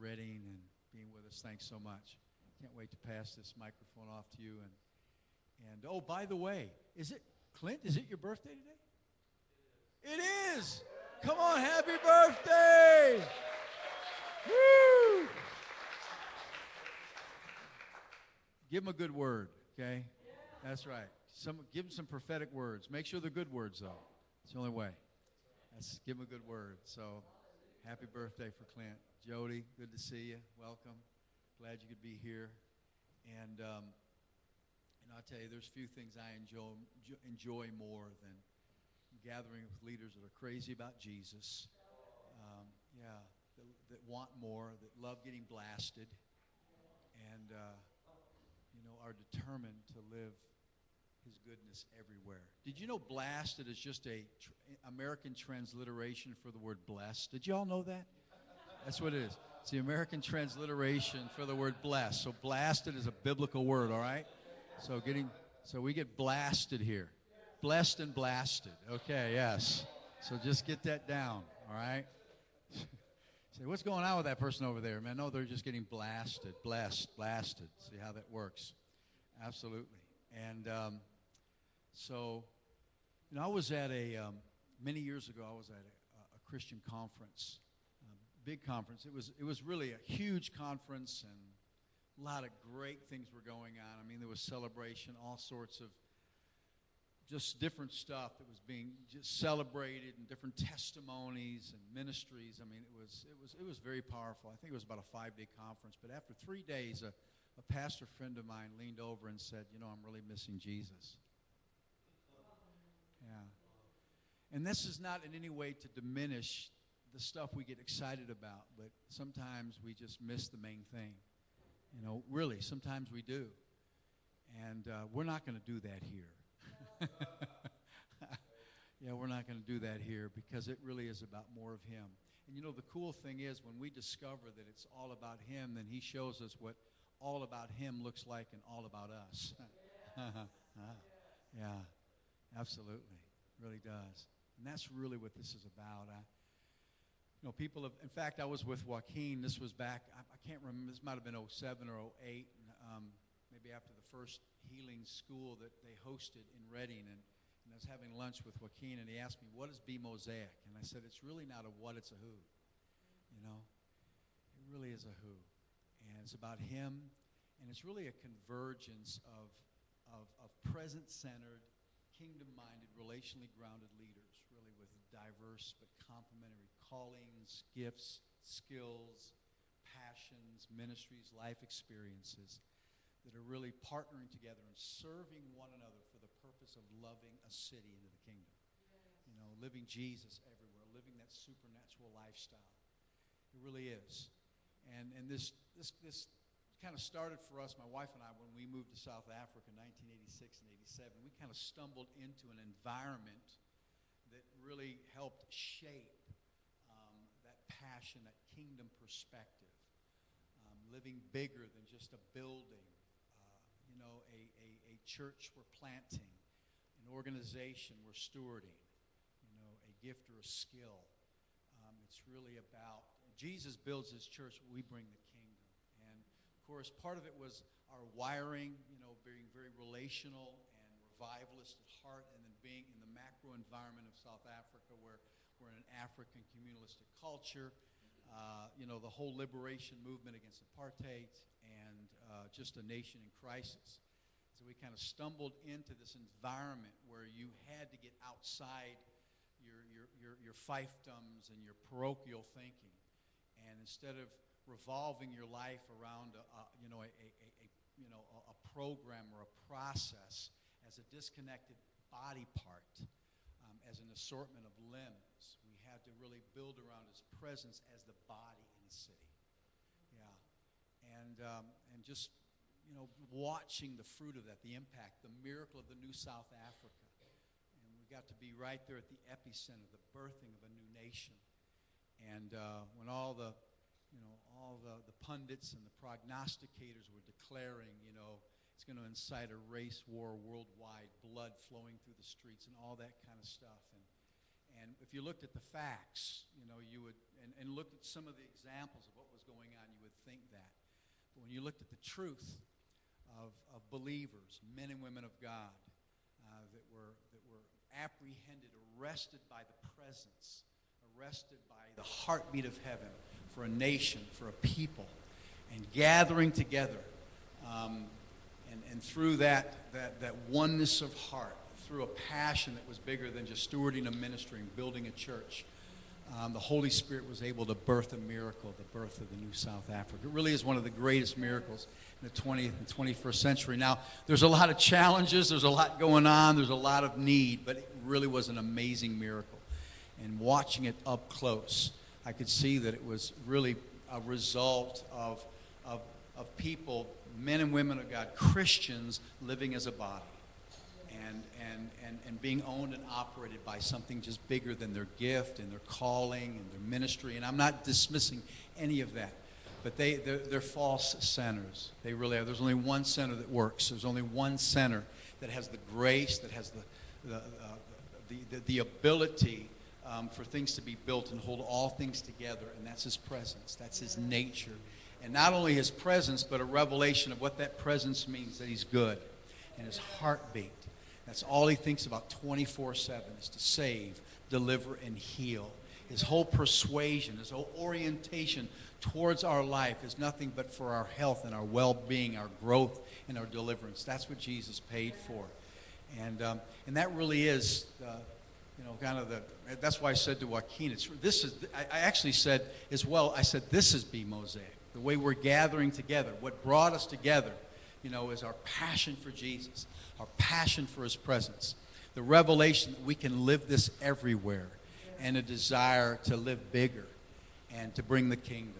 Redding and being with us. Thanks so much. Can't wait to pass this microphone off to you. And, and oh, by the way, is it, Clint, is it your birthday today? It is. Come on, happy birthday. Woo! Give him a good word, okay? That's right. Some, give him some prophetic words. Make sure they're good words, though. It's the only way. That's, give him a good word. So, happy birthday for Clint. Jody, good to see you. Welcome. Glad you could be here. And, um, and I'll tell you, there's few things I enjoy, enjoy more than gathering with leaders that are crazy about Jesus. Um, yeah, that, that, want more, that love getting blasted, and, uh, you know, are determined to live his goodness everywhere. Did you know blasted is just a tr- American transliteration for the word blessed? Did you all know that? That's what it is. It's the American transliteration for the word blessed. So blasted is a biblical word, all right? So getting so we get blasted here. Blessed and blasted. Okay, yes. So just get that down, all right? Say, what's going on with that person over there, man? No, they're just getting blasted, blessed, blasted. See how that works? Absolutely. And um, so, you know, I was at a, um, many years ago, I was at a, a Christian conference, big conference. It was, it was really a huge conference, and a lot of great things were going on. I mean, there was celebration, all sorts of just different stuff that was being just celebrated and different testimonies and ministries. I mean, it was, it was, it was very powerful. I think it was about a five day conference. But after three days, a, a pastor friend of mine leaned over and said, You know, I'm really missing Jesus. Yeah. And this is not in any way to diminish the stuff we get excited about, but sometimes we just miss the main thing. You know, really, sometimes we do. And uh, we're not going to do that here. yeah, we're not going to do that here because it really is about more of Him. And you know, the cool thing is when we discover that it's all about Him, then He shows us what all about Him looks like and all about us. yeah, absolutely. really does. And that's really what this is about. I, you know, people have, in fact, I was with Joaquin. This was back, I, I can't remember, this might have been 07 or 08. Um, maybe after the first healing school that they hosted in Redding. And, and I was having lunch with Joaquin, and he asked me, What is Be Mosaic? And I said, It's really not a what, it's a who. You know? It really is a who. And it's about him, and it's really a convergence of, of, of present centered, kingdom minded, relationally grounded leaders, really with diverse but complementary callings, gifts, skills, passions, ministries, life experiences that are really partnering together and serving one another for the purpose of loving a city into the kingdom. You know, living Jesus everywhere, living that supernatural lifestyle. It really is. And, and this, this, this kind of started for us, my wife and I, when we moved to South Africa in 1986 and 87. We kind of stumbled into an environment that really helped shape passion, that kingdom perspective. Um, living bigger than just a building you know, a, a, a church we're planting, an organization we're stewarding, you know, a gift or a skill. Um, it's really about Jesus builds his church, we bring the kingdom. And of course, part of it was our wiring, you know, being very relational and revivalist at heart, and then being in the macro environment of South Africa where we're in an African communalistic culture. Uh, you know, the whole liberation movement against apartheid and uh, just a nation in crisis. So we kind of stumbled into this environment where you had to get outside your, your, your, your fiefdoms and your parochial thinking. And instead of revolving your life around a, a you know, a, a, a, you know, a, a program or a process as a disconnected body part, um, as an assortment of limbs. Had to really build around his presence as the body in the city. Yeah. And, um, and just, you know, watching the fruit of that, the impact, the miracle of the new South Africa. And we got to be right there at the epicenter, the birthing of a new nation. And uh, when all the, you know, all the, the pundits and the prognosticators were declaring, you know, it's going to incite a race war worldwide, blood flowing through the streets, and all that kind of stuff. And, And if you looked at the facts, you know, you would, and, and looked at some of the examples of what was going on, you would think that. But when you looked at the truth of, of believers, men and women of God, uh, that, were, that were apprehended, arrested by the presence, arrested by the heartbeat of heaven for a nation, for a people, and gathering together. Um, and, and through that, that, that oneness of heart, through a passion that was bigger than just stewarding a ministry and building a church, um, the Holy Spirit was able to birth a miracle, the birth of the new South Africa. It really is one of the greatest miracles in the 20th and 21st century. Now, there's a lot of challenges, there's a lot going on, there's a lot of need, but it really was an amazing miracle. And watching it up close, I could see that it was really a result of, of, of people, men and women of God, Christians living as a body and, and, and, and being owned and operated by something just bigger than their gift and their calling and their ministry. And I'm not dismissing any of that. But they, they're, they're false centers. They really are. There's only one center that works. There's only one center that has the grace, that has the, the, uh, the, the, the, ability um, for things to be built and hold all things together, and that's His presence. That's His nature. And not only His presence, but a revelation of what that presence means that He's good and His heartbeat. That's all he thinks about 24 7 is to save, deliver, and heal. His whole persuasion, his whole orientation towards our life is nothing but for our health and our well being, our growth, and our deliverance. That's what Jesus paid for. And, um, and that really is, uh, you know, kind of the, that's why I said to Joaquin, it's, this is, I, I actually said as well, I said, this is Be Mosaic. The way we're gathering together, what brought us together, you know, is our passion for Jesus our passion for His presence, the revelation that we can live this everywhere, and a desire to live bigger and to bring the kingdom.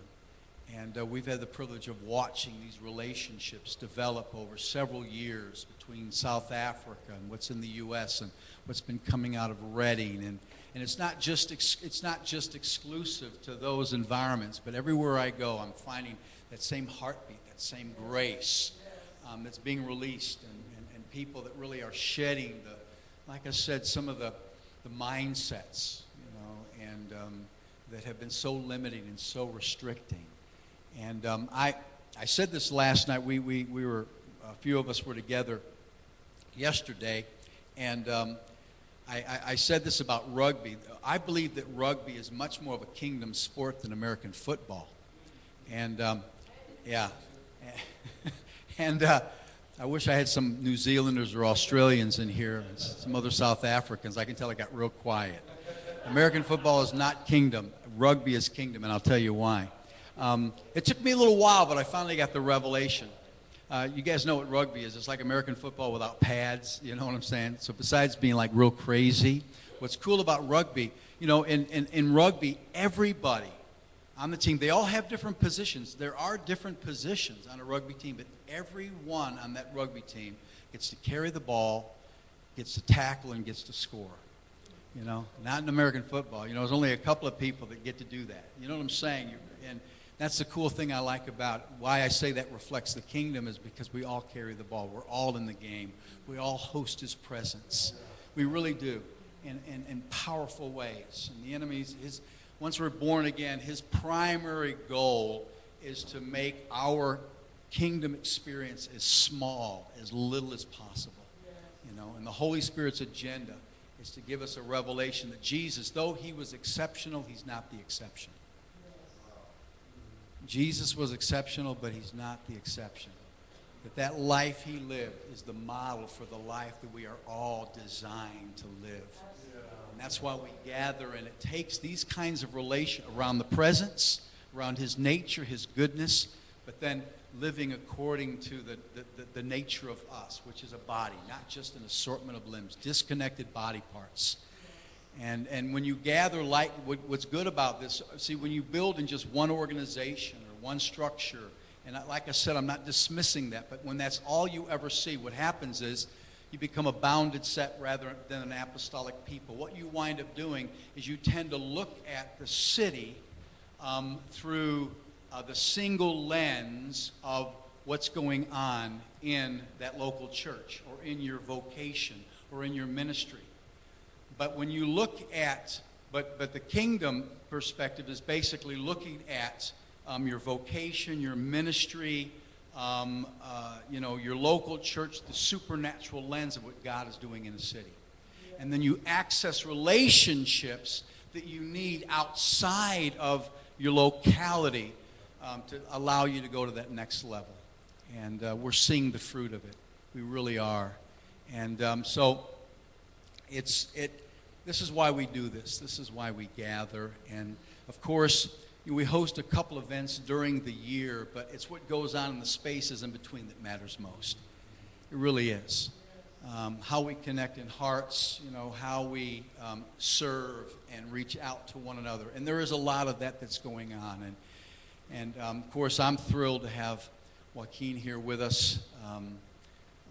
And uh, we've had the privilege of watching these relationships develop over several years between South Africa and what's in the U.S. and what's been coming out of Redding. And, and it's, not just ex- it's not just exclusive to those environments, but everywhere I go, I'm finding that same heartbeat, that same grace um, that's being released. And, and people that really are shedding the, like I said, some of the, the mindsets, you know, and um, that have been so limiting and so restricting. And um, I, I said this last night. We, we, we were, a few of us were together yesterday, and um, I, I, I, said this about rugby. I believe that rugby is much more of a kingdom sport than American football. And um, yeah, and uh, I wish I had some New Zealanders or Australians in here, some other South Africans. I can tell I got real quiet. American football is not kingdom. Rugby is kingdom, and I'll tell you why. Um, it took me a little while, but I finally got the revelation. Uh, you guys know what rugby is. It's like American football without pads. You know what I'm saying? So besides being like real crazy, what's cool about rugby, you know, in, in, in rugby, everybody on the team. They all have different positions. There are different positions on a rugby team, but everyone on that rugby team gets to carry the ball, gets to tackle, and gets to score. You know, not in American football. You know, there's only a couple of people that get to do that. You know what I'm saying? And that's the cool thing I like about why I say that reflects the kingdom is because we all carry the ball. We're all in the game. We all host his presence. We really do in, in, in powerful ways. And the enemy's his once we're born again, his primary goal is to make our kingdom experience as small, as little as possible. You know, and the Holy Spirit's agenda is to give us a revelation that Jesus, though he was exceptional, he's not the exception. Jesus was exceptional, but he's not the exception. That that life he lived is the model for the life that we are all designed to live. And that's why we gather, and it takes these kinds of relation around the presence, around his nature, his goodness, but then living according to the, the, the, the nature of us, which is a body, not just an assortment of limbs, disconnected body parts. And, and when you gather like what, what's good about this, see, when you build in just one organization or one structure, and I, like I said, I'm not dismissing that, but when that's all you ever see, what happens is you become a bounded set rather than an apostolic people. What you wind up doing is you tend to look at the city um, through uh, the single lens of what's going on in that local church or in your vocation or in your ministry. But when you look at But, but the kingdom perspective is basically looking at um, your vocation, your ministry, um, uh, you know, your local church, the supernatural lens of what God is doing in a city. And then you access relationships that you need outside of your locality um, to allow you to go to that next level. And uh, we're seeing the fruit of it. We really are. And um, so it's, it, this is why we do this. This is why we gather. And of course, we host a couple events during the year, but it's what goes on in the spaces in between that matters most. It really is. Um, how we connect in hearts, you know, how we um, serve and reach out to one another. And there is a lot of that that's going on. And, and um, of course, I'm thrilled to have Joaquin here with us. Um,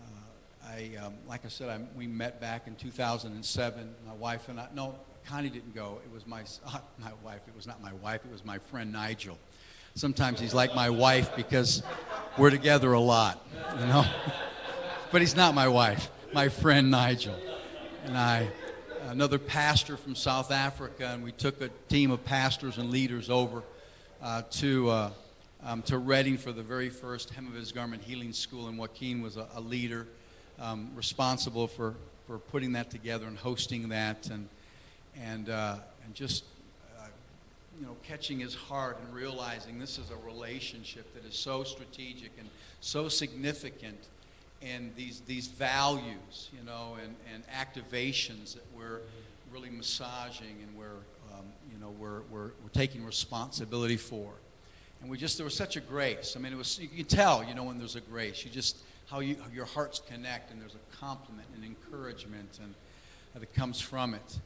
uh, I, um, like I said, I, we met back in 2007. My wife and I, no, Connie didn't go. It was my, uh, my wife. It was not my wife. It was my friend Nigel. Sometimes he's like my wife because we're together a lot, you know. but he's not my wife. My friend Nigel and I, another pastor from South Africa, and we took a team of pastors and leaders over uh, to uh, um, to Redding for the very first Hem of His Garment Healing School, and Joaquin was a, a leader um, responsible for for putting that together and hosting that, and and, uh, and just uh, you know, catching his heart and realizing this is a relationship that is so strategic and so significant and these, these values, you know, and, and activations that we're really massaging and we're, um, you know, we're, we're, we're taking responsibility for. And we just, there was such a grace. I mean, it was, you can tell, you know, when there's a grace. You just, how, you, how your hearts connect and there's a compliment and encouragement and that comes from it.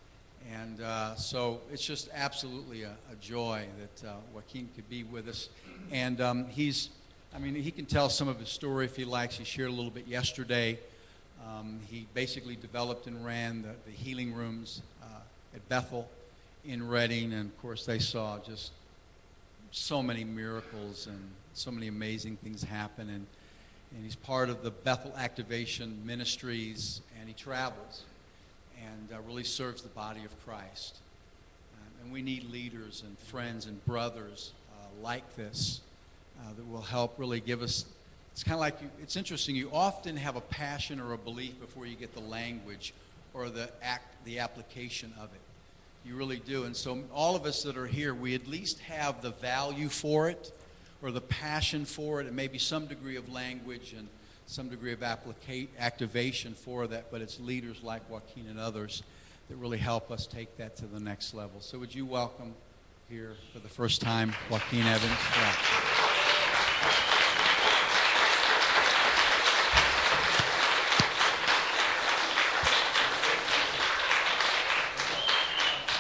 And uh, so it's just absolutely a, a joy that uh, Joaquin could be with us. And um, he's, I mean, he can tell some of his story if he likes. He shared a little bit yesterday. Um, he basically developed and ran the, the healing rooms uh, at Bethel in Redding. And of course, they saw just so many miracles and so many amazing things happen. And, and he's part of the Bethel Activation Ministries, and he travels and uh, really serves the body of Christ. Um, and we need leaders and friends and brothers uh, like this uh, that will help really give us. It's kind of like you, it's interesting. You often have a passion or a belief before you get the language or the act, the application of it. You really do. And so, all of us that are here, we at least have the value for it or the passion for it, and maybe some degree of language and some degree of applica- activation for that, but it's leaders like Joaquin and others that really help us take that to the next level. So, would you welcome here for the first time Joaquin Evans? Yeah.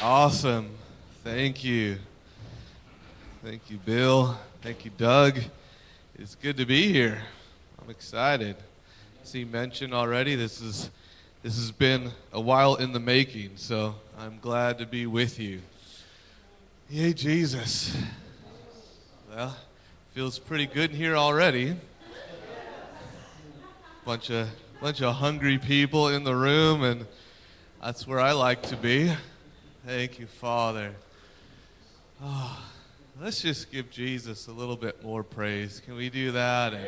Awesome. Thank you. Thank you, Bill. Thank you, Doug. It's good to be here. I'm excited. As he mentioned already, this is this has been a while in the making, so I'm glad to be with you. Yay, Jesus. Well, feels pretty good in here already. Bunch of bunch of hungry people in the room, and that's where I like to be. Thank you, Father. Oh, let's just give Jesus a little bit more praise. Can we do that? And,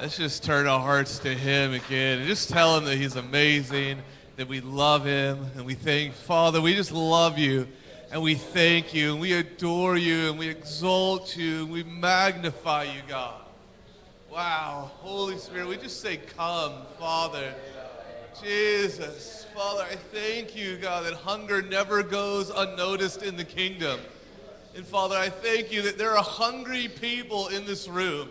Let's just turn our hearts to Him again and just tell Him that He's amazing, that we love Him, and we thank Father, we just love you, and we thank you, and we adore you, and we exalt you, and we magnify you, God. Wow, Holy Spirit, we just say, Come, Father. Jesus, Father, I thank you, God, that hunger never goes unnoticed in the kingdom. And Father, I thank you that there are hungry people in this room.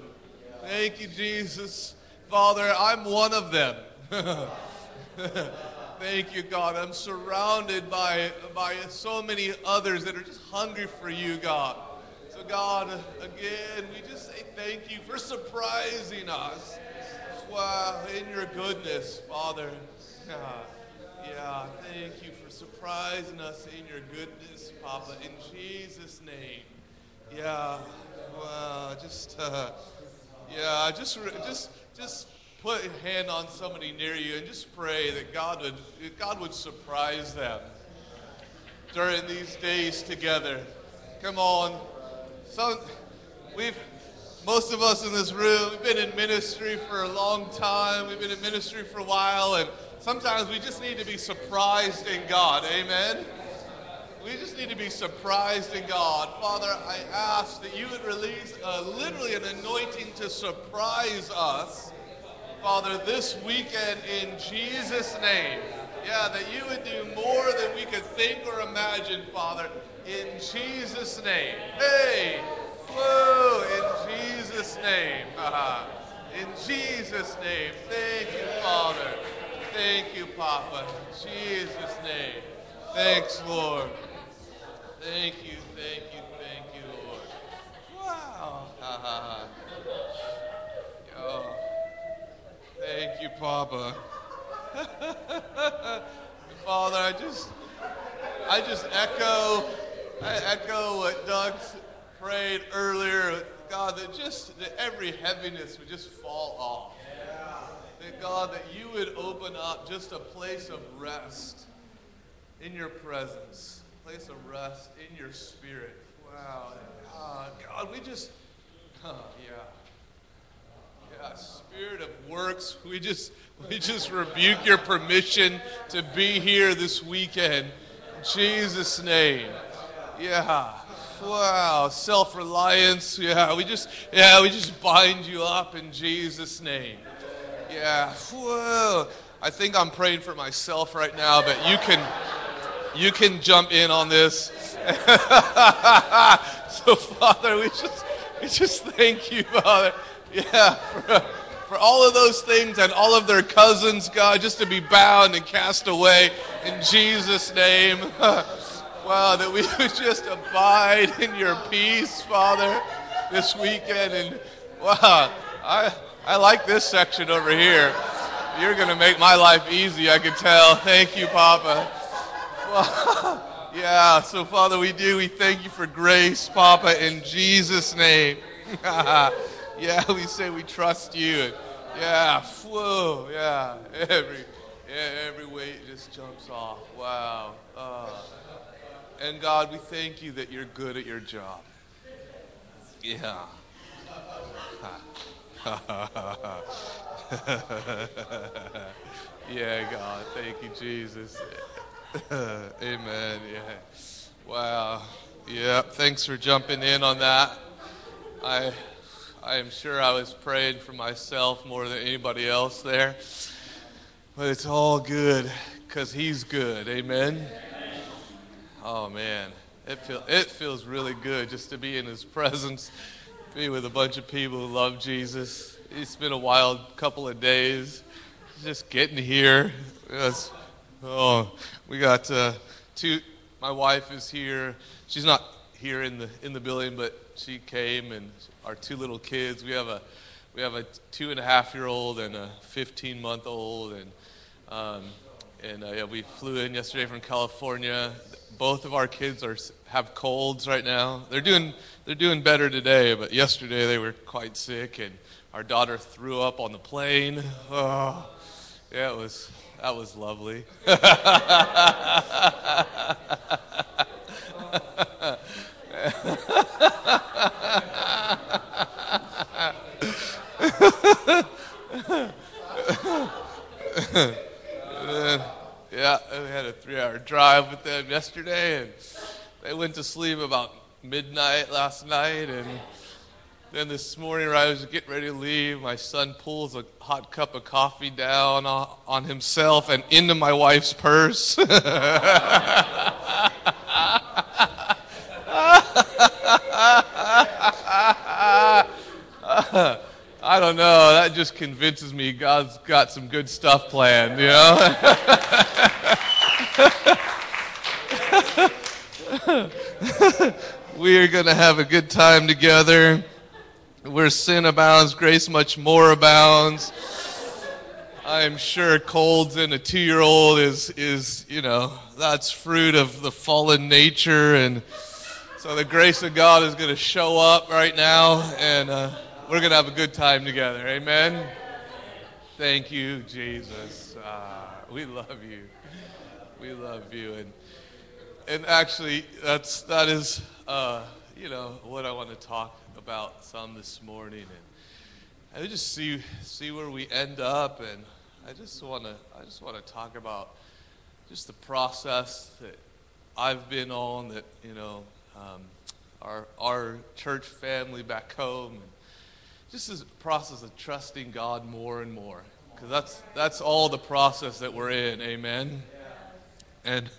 Thank you, Jesus. Father, I'm one of them. Thank you, God. I'm surrounded by, by so many others that are just hungry for you, God. So, God, again, we just say thank you for surprising us. Wow, in your goodness, Father. Yeah, yeah, thank you surprising us in your goodness, Papa. In Jesus' name. Yeah, wow, just. Uh, yeah, just just just put a hand on somebody near you and just pray that God would God would surprise them. during these days together. Come on. Some, we've, most of us in this room, we've been in ministry for a long time. We've been in ministry for a while, and sometimes we just need to be surprised in God. Amen. We just need to be surprised in God. Father, I ask that you would release uh, literally an anointing to surprise us, Father, this weekend in Jesus' name. Yeah, that you would do more than we could think or imagine, Father, in Jesus' name. Hey, whoa, in Jesus' name. in Jesus' name. Thank you, Father. Thank you, Papa. In Jesus' name. Thanks, Lord. Thank you, thank you, thank you, Lord. Wow. Oh. Thank you, Papa. Father, I just I just echo I echo what Doug prayed earlier. God, that just that every heaviness would just fall off. That God, that you would open up just a place of rest in your presence a place of rest in your spirit. Wow. Uh, God, we just, uh, yeah. Yeah, spirit of works, we just we just rebuke your permission to be here this weekend. In Jesus' name. Yeah. Wow. Self-reliance. Yeah, we just yeah, we just bind you up in Jesus' name. Yeah. Whoa. I think I'm praying for myself right now, but you can you can jump in on this. so, Father, we just, we just thank you, Father. Yeah, for, for all of those things and all of their cousins, God, just to be bound and cast away in Jesus' name. wow, that we would just abide in your peace, Father, this weekend. And wow, I, I like this section over here. You're going to make my life easy, I can tell. Thank you, Papa. yeah, so Father, we do. We thank you for grace, Papa, in Jesus' name. yeah, we say we trust you. Yeah, whoa, yeah, every, yeah, every weight just jumps off. Wow. Uh, and God, we thank you that you're good at your job. Yeah. yeah, God. Thank you, Jesus. Amen. Yeah. Wow. Yeah. Thanks for jumping in on that. I I am sure I was praying for myself more than anybody else there. But it's all good because he's good. Amen. Oh man. It feel, it feels really good just to be in his presence, be with a bunch of people who love Jesus. It's been a wild couple of days just getting here. Oh, we got uh, two. My wife is here. She's not here in the in the building, but she came, and our two little kids. We have a we have a two and a half year old and a 15 month old, and um, and uh, yeah, we flew in yesterday from California. Both of our kids are have colds right now. They're doing they're doing better today, but yesterday they were quite sick, and our daughter threw up on the plane. Oh, yeah, it was that was lovely. yeah, we had a three-hour drive with them yesterday, and they went to sleep about midnight last night, and then this morning, I was getting ready to leave, my son pulls a hot cup of coffee down on himself and into my wife's purse. I don't know. That just convinces me God's got some good stuff planned, you know? we are going to have a good time together. Where sin abounds, grace much more abounds. I am sure colds in a two year old is, is, you know, that's fruit of the fallen nature. And so the grace of God is going to show up right now, and uh, we're going to have a good time together. Amen. Thank you, Jesus. Uh, we love you. We love you. And and actually, that's that is uh, you know what I want to talk about some this morning, and I just see see where we end up, and I just want to I just want to talk about just the process that I've been on, that you know, um, our our church family back home, and just this process of trusting God more and more, because that's that's all the process that we're in. Amen. And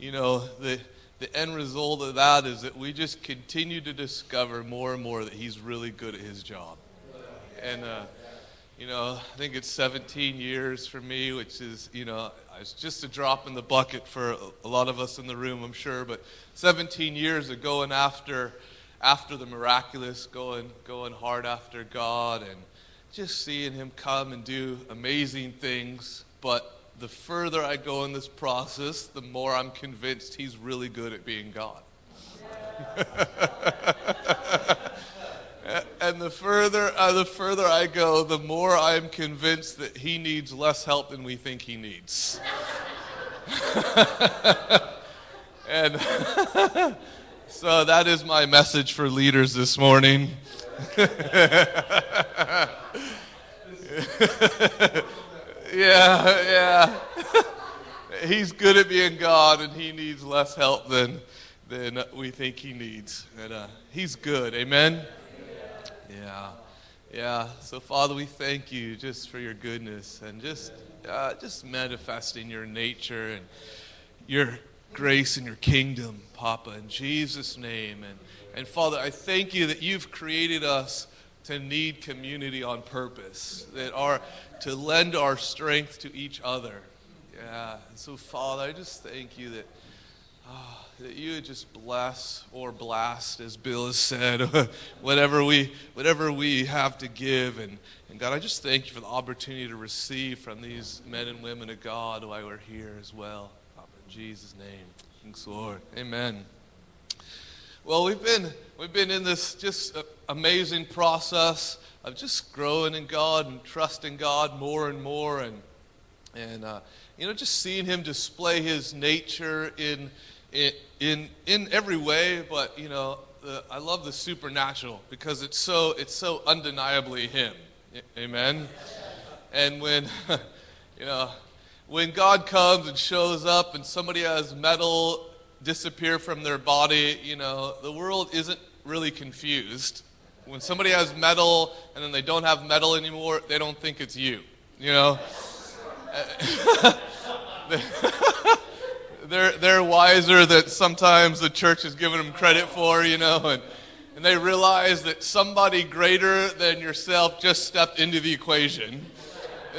you know the the end result of that is that we just continue to discover more and more that He's really good at His job, and. Uh, you know, I think it's 17 years for me, which is, you know, it's just a drop in the bucket for a lot of us in the room, I'm sure. But 17 years of going after, after the miraculous, going, going hard after God, and just seeing Him come and do amazing things. But the further I go in this process, the more I'm convinced He's really good at being God. and the further uh, the further I go, the more I'm convinced that he needs less help than we think he needs. and so that is my message for leaders this morning. Yeah, yeah. He's good at being God, and he needs less help than than we think he needs. And uh, he's good. Amen. Yeah. Yeah. So, Father, we thank you just for your goodness and just, uh, just manifesting your nature and your grace and your kingdom, Papa, in Jesus' name. And, and Father, I thank you that you've created us to need community on purpose, that are to lend our strength to each other. Yeah. And so, Father, I just thank you that. Oh, that you would just bless or blast, as Bill has said, whatever we whatever we have to give. And, and God, I just thank you for the opportunity to receive from these men and women of God while we're here as well. In Jesus' name. Thanks, Lord. Amen. Well, we've been we've been in this just amazing process of just growing in God and trusting God more and more, and and uh, you know just seeing Him display His nature in in, in, every way, but you know, the, I love the supernatural because it's so, it's so undeniably Him. Amen? And when, you know, when God comes and shows up and somebody has metal disappear from their body, you know, the world isn't really confused. When somebody has metal and then they don't have metal anymore, they don't think it's you, you know? they're, they're wiser that sometimes the church is giving them credit for, you know, and, and they realize that somebody greater than yourself just stepped into the equation.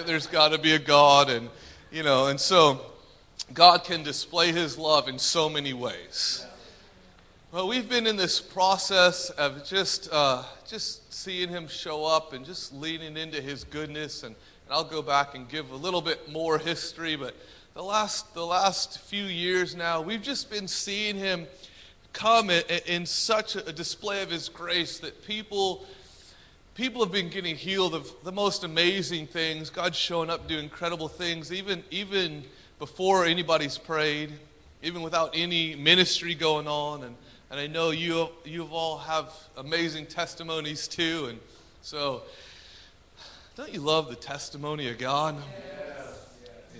There's got to be a God, and, you know, and so God can display his love in so many ways. Well, we've been in this process of just, uh, just seeing him show up and just leaning into his goodness. And, and I'll go back and give a little bit more history, but the last, the last few years now, we've just been seeing him come in, in such a display of his grace that people, people have been getting healed of the most amazing things. God's showing up doing incredible things, even, even before anybody's prayed, even without any ministry going on. And, and I know you you've all have amazing testimonies too. And so, don't you love the testimony of God?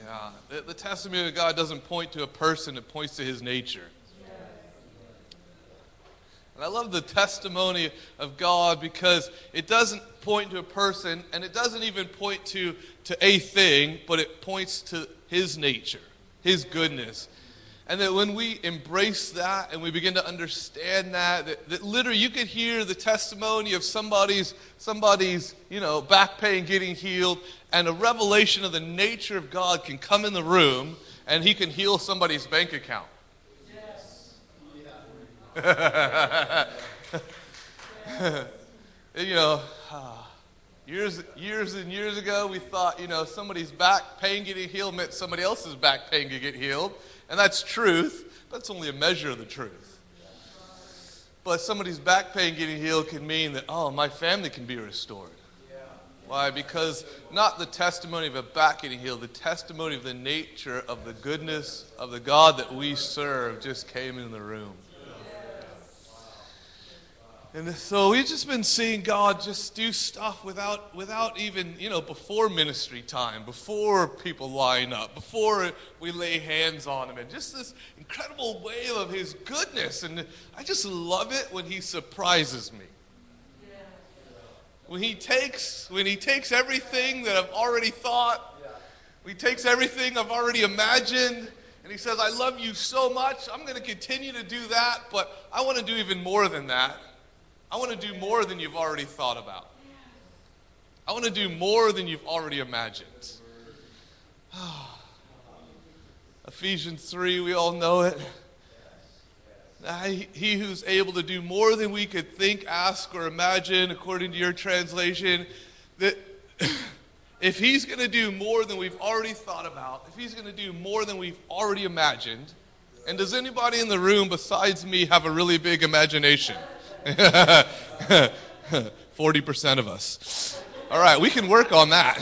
Yeah. The, the testimony of God doesn't point to a person, it points to his nature. And I love the testimony of God because it doesn't point to a person and it doesn't even point to, to a thing, but it points to his nature, his goodness, and that when we embrace that and we begin to understand that, that, that, literally you could hear the testimony of somebody's, somebody's, you know, back pain getting healed, and a revelation of the nature of God can come in the room and he can heal somebody's bank account. Yes. you know, years, years and years ago, we thought, you know, somebody's back pain getting healed meant somebody else's back pain could get healed. And that's truth, it's only a measure of the truth. But somebody's back pain getting healed can mean that, oh, my family can be restored. Why? Because not the testimony of a back getting healed, the testimony of the nature of the goodness of the God that we serve just came in the room. And so we've just been seeing God just do stuff without, without even, you know, before ministry time, before people line up, before we lay hands on them, and just this incredible wave of His goodness. And I just love it when He surprises me. When He takes, when He takes everything that I've already thought, He takes everything I've already imagined, and He says, I love you so much, I'm going to continue to do that, but I want to do even more than that. I want to do more than you've already thought about. I want to do more than you've already imagined. Ephesians 3, we all know it. He who's able to do more than we could think, ask, or imagine, according to your translation, that if he's going to do more than we've already thought about, if he's going to do more than we've already imagined, and does anybody in the room besides me have a really big imagination? 40% of us. All right, we can work on that.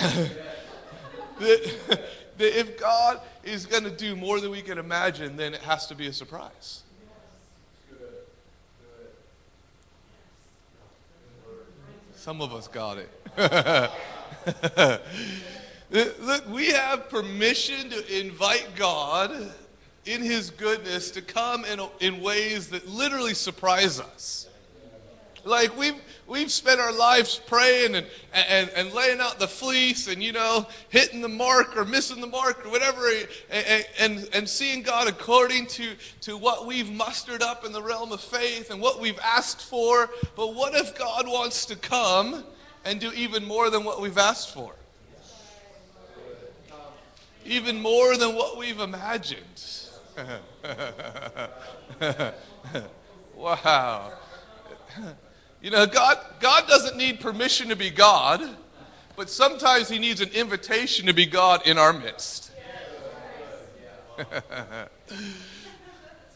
if God is going to do more than we can imagine, then it has to be a surprise. Some of us got it. Look, we have permission to invite God in His goodness to come in, in ways that literally surprise us. Like we've we've spent our lives praying and, and, and laying out the fleece and you know hitting the mark or missing the mark or whatever and, and, and seeing God according to, to what we've mustered up in the realm of faith and what we've asked for. But what if God wants to come and do even more than what we've asked for? Even more than what we've imagined. wow. You know, God, God doesn't need permission to be God, but sometimes He needs an invitation to be God in our midst.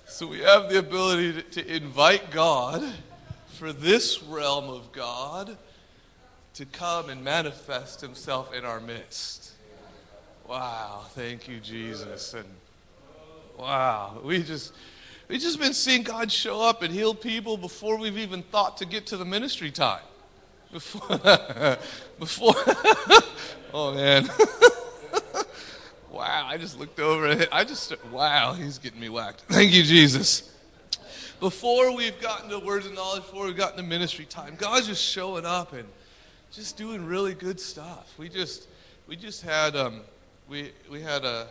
so we have the ability to, to invite God for this realm of God to come and manifest Himself in our midst. Wow, thank you, Jesus. And wow, we just We've just been seeing God show up and heal people before we've even thought to get to the ministry time. Before, before oh man. wow, I just looked over. I just, wow, he's getting me whacked. Thank you, Jesus. Before we've gotten to words of knowledge, before we've gotten to ministry time, God's just showing up and just doing really good stuff. We just, we just had, um, we, we had a,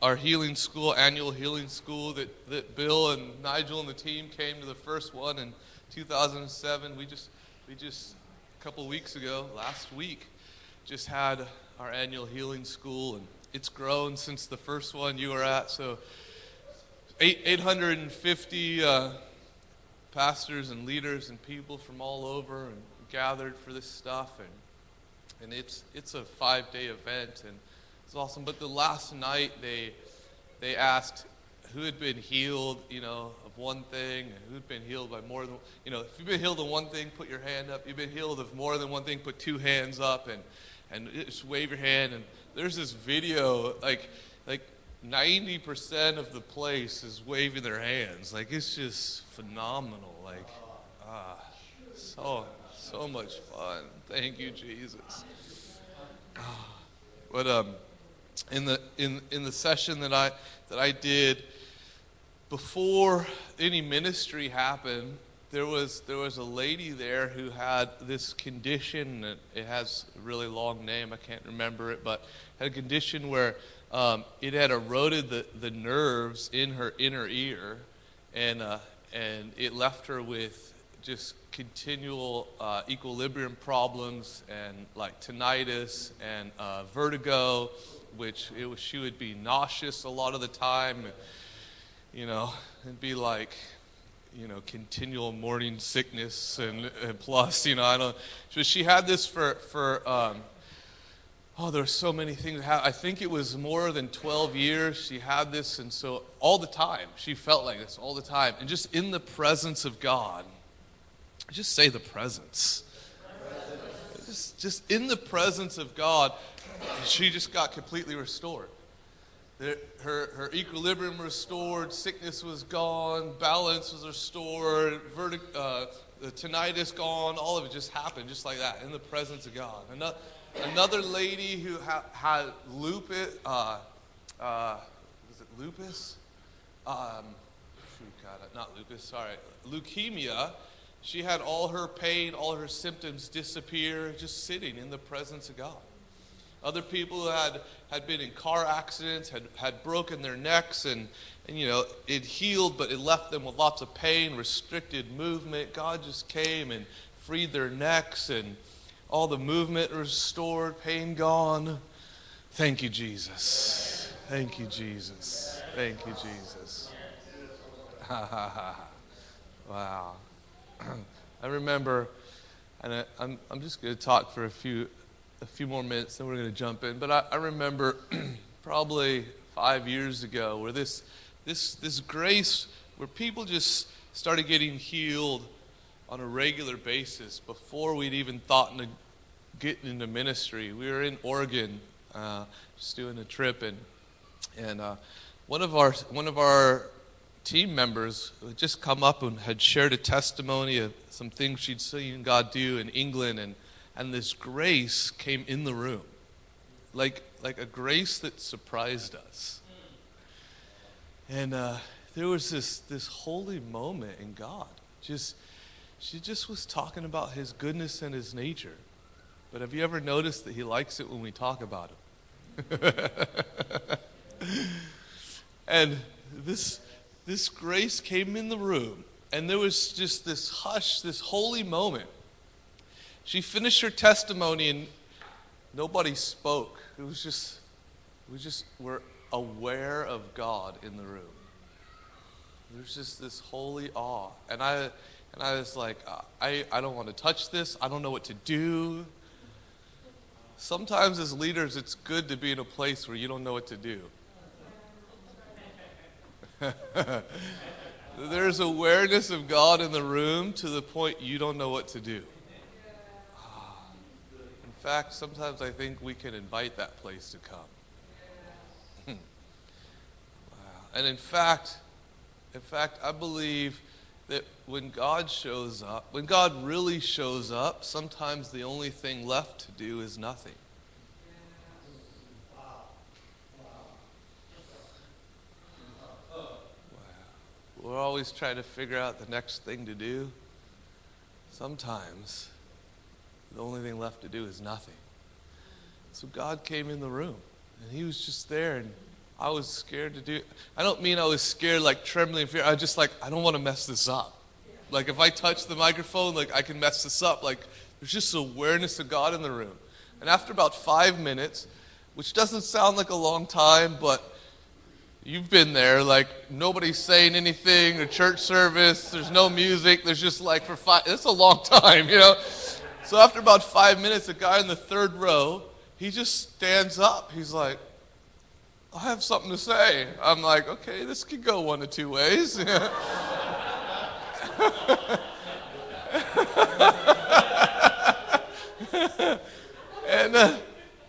our healing school, annual healing school that, that Bill and Nigel and the team came to the first one in 2007. We just, we just, a couple weeks ago, last week, just had our annual healing school, and it's grown since the first one you were at. So, eight, 850 uh, pastors and leaders and people from all over and gathered for this stuff, and and it's it's a five day event, and it's awesome. But the last night they they asked who had been healed, you know, of one thing, and who'd been healed by more than, you know, if you've been healed of one thing, put your hand up. You've been healed of more than one thing, put two hands up, and and just wave your hand. And there's this video, like like 90% of the place is waving their hands. Like it's just phenomenal. Like ah, so so much fun. Thank you, Jesus. Ah, but um in the in in the session that I that I did before any ministry happened, there was there was a lady there who had this condition. It has a really long name. I can't remember it, but had a condition where um, it had eroded the, the nerves in her inner ear, and uh, and it left her with just continual uh, equilibrium problems and like tinnitus and uh, vertigo which it was, she would be nauseous a lot of the time, you know, and be like, you know, continual morning sickness and, and plus, you know, I don't. So she had this for for. Um, oh, there's so many things. I think it was more than 12 years she had this, and so all the time she felt like this all the time, and just in the presence of God. Just say the presence. just, just in the presence of God, she just got completely restored. Her, her equilibrium restored, sickness was gone, balance was restored, vertic, uh, the tinnitus gone, all of it just happened just like that in the presence of God. Another, another lady who ha, had lupus, uh, uh, was it lupus? Um, shoot, God, not lupus, sorry, leukemia. She had all her pain, all her symptoms disappear just sitting in the presence of God. Other people who had, had been in car accidents, had, had broken their necks, and, and, you know, it healed, but it left them with lots of pain, restricted movement. God just came and freed their necks, and all the movement restored, pain gone. Thank you, Jesus. Thank you, Jesus. Thank you, Jesus. wow. I remember, and I, I'm, I'm just going to talk for a few a few more minutes, then we're going to jump in. But I, I remember probably five years ago where this, this, this grace, where people just started getting healed on a regular basis before we'd even thought into getting into ministry. We were in Oregon, uh, just doing a trip, and and uh, one of our one of our team members had just come up and had shared a testimony of some things she'd seen God do in England and and this grace came in the room. Like like a grace that surprised us. And uh, there was this this holy moment in god. Just she just was talking about his goodness and his nature. But have you ever noticed that he likes it when we talk about him? And this this grace came in the room. And there was just this hush this holy moment she finished her testimony and nobody spoke. It was just, we just were aware of God in the room. There's just this holy awe. And I, and I was like, I, I don't want to touch this. I don't know what to do. Sometimes, as leaders, it's good to be in a place where you don't know what to do. There's awareness of God in the room to the point you don't know what to do fact, sometimes I think we can invite that place to come. wow. And in fact, in fact, I believe that when God shows up, when God really shows up, sometimes the only thing left to do is nothing. We're always trying to figure out the next thing to do. Sometimes the only thing left to do is nothing. So God came in the room, and He was just there, and I was scared to do. I don't mean I was scared, like trembling in fear. I was just like, I don't want to mess this up. Like, if I touch the microphone, like, I can mess this up. Like, there's just awareness of God in the room. And after about five minutes, which doesn't sound like a long time, but you've been there. Like nobody's saying anything. A church service. There's no music. There's just like for five. It's a long time, you know. So after about five minutes, a guy in the third row, he just stands up. He's like, I have something to say. I'm like, okay, this could go one of two ways. and uh,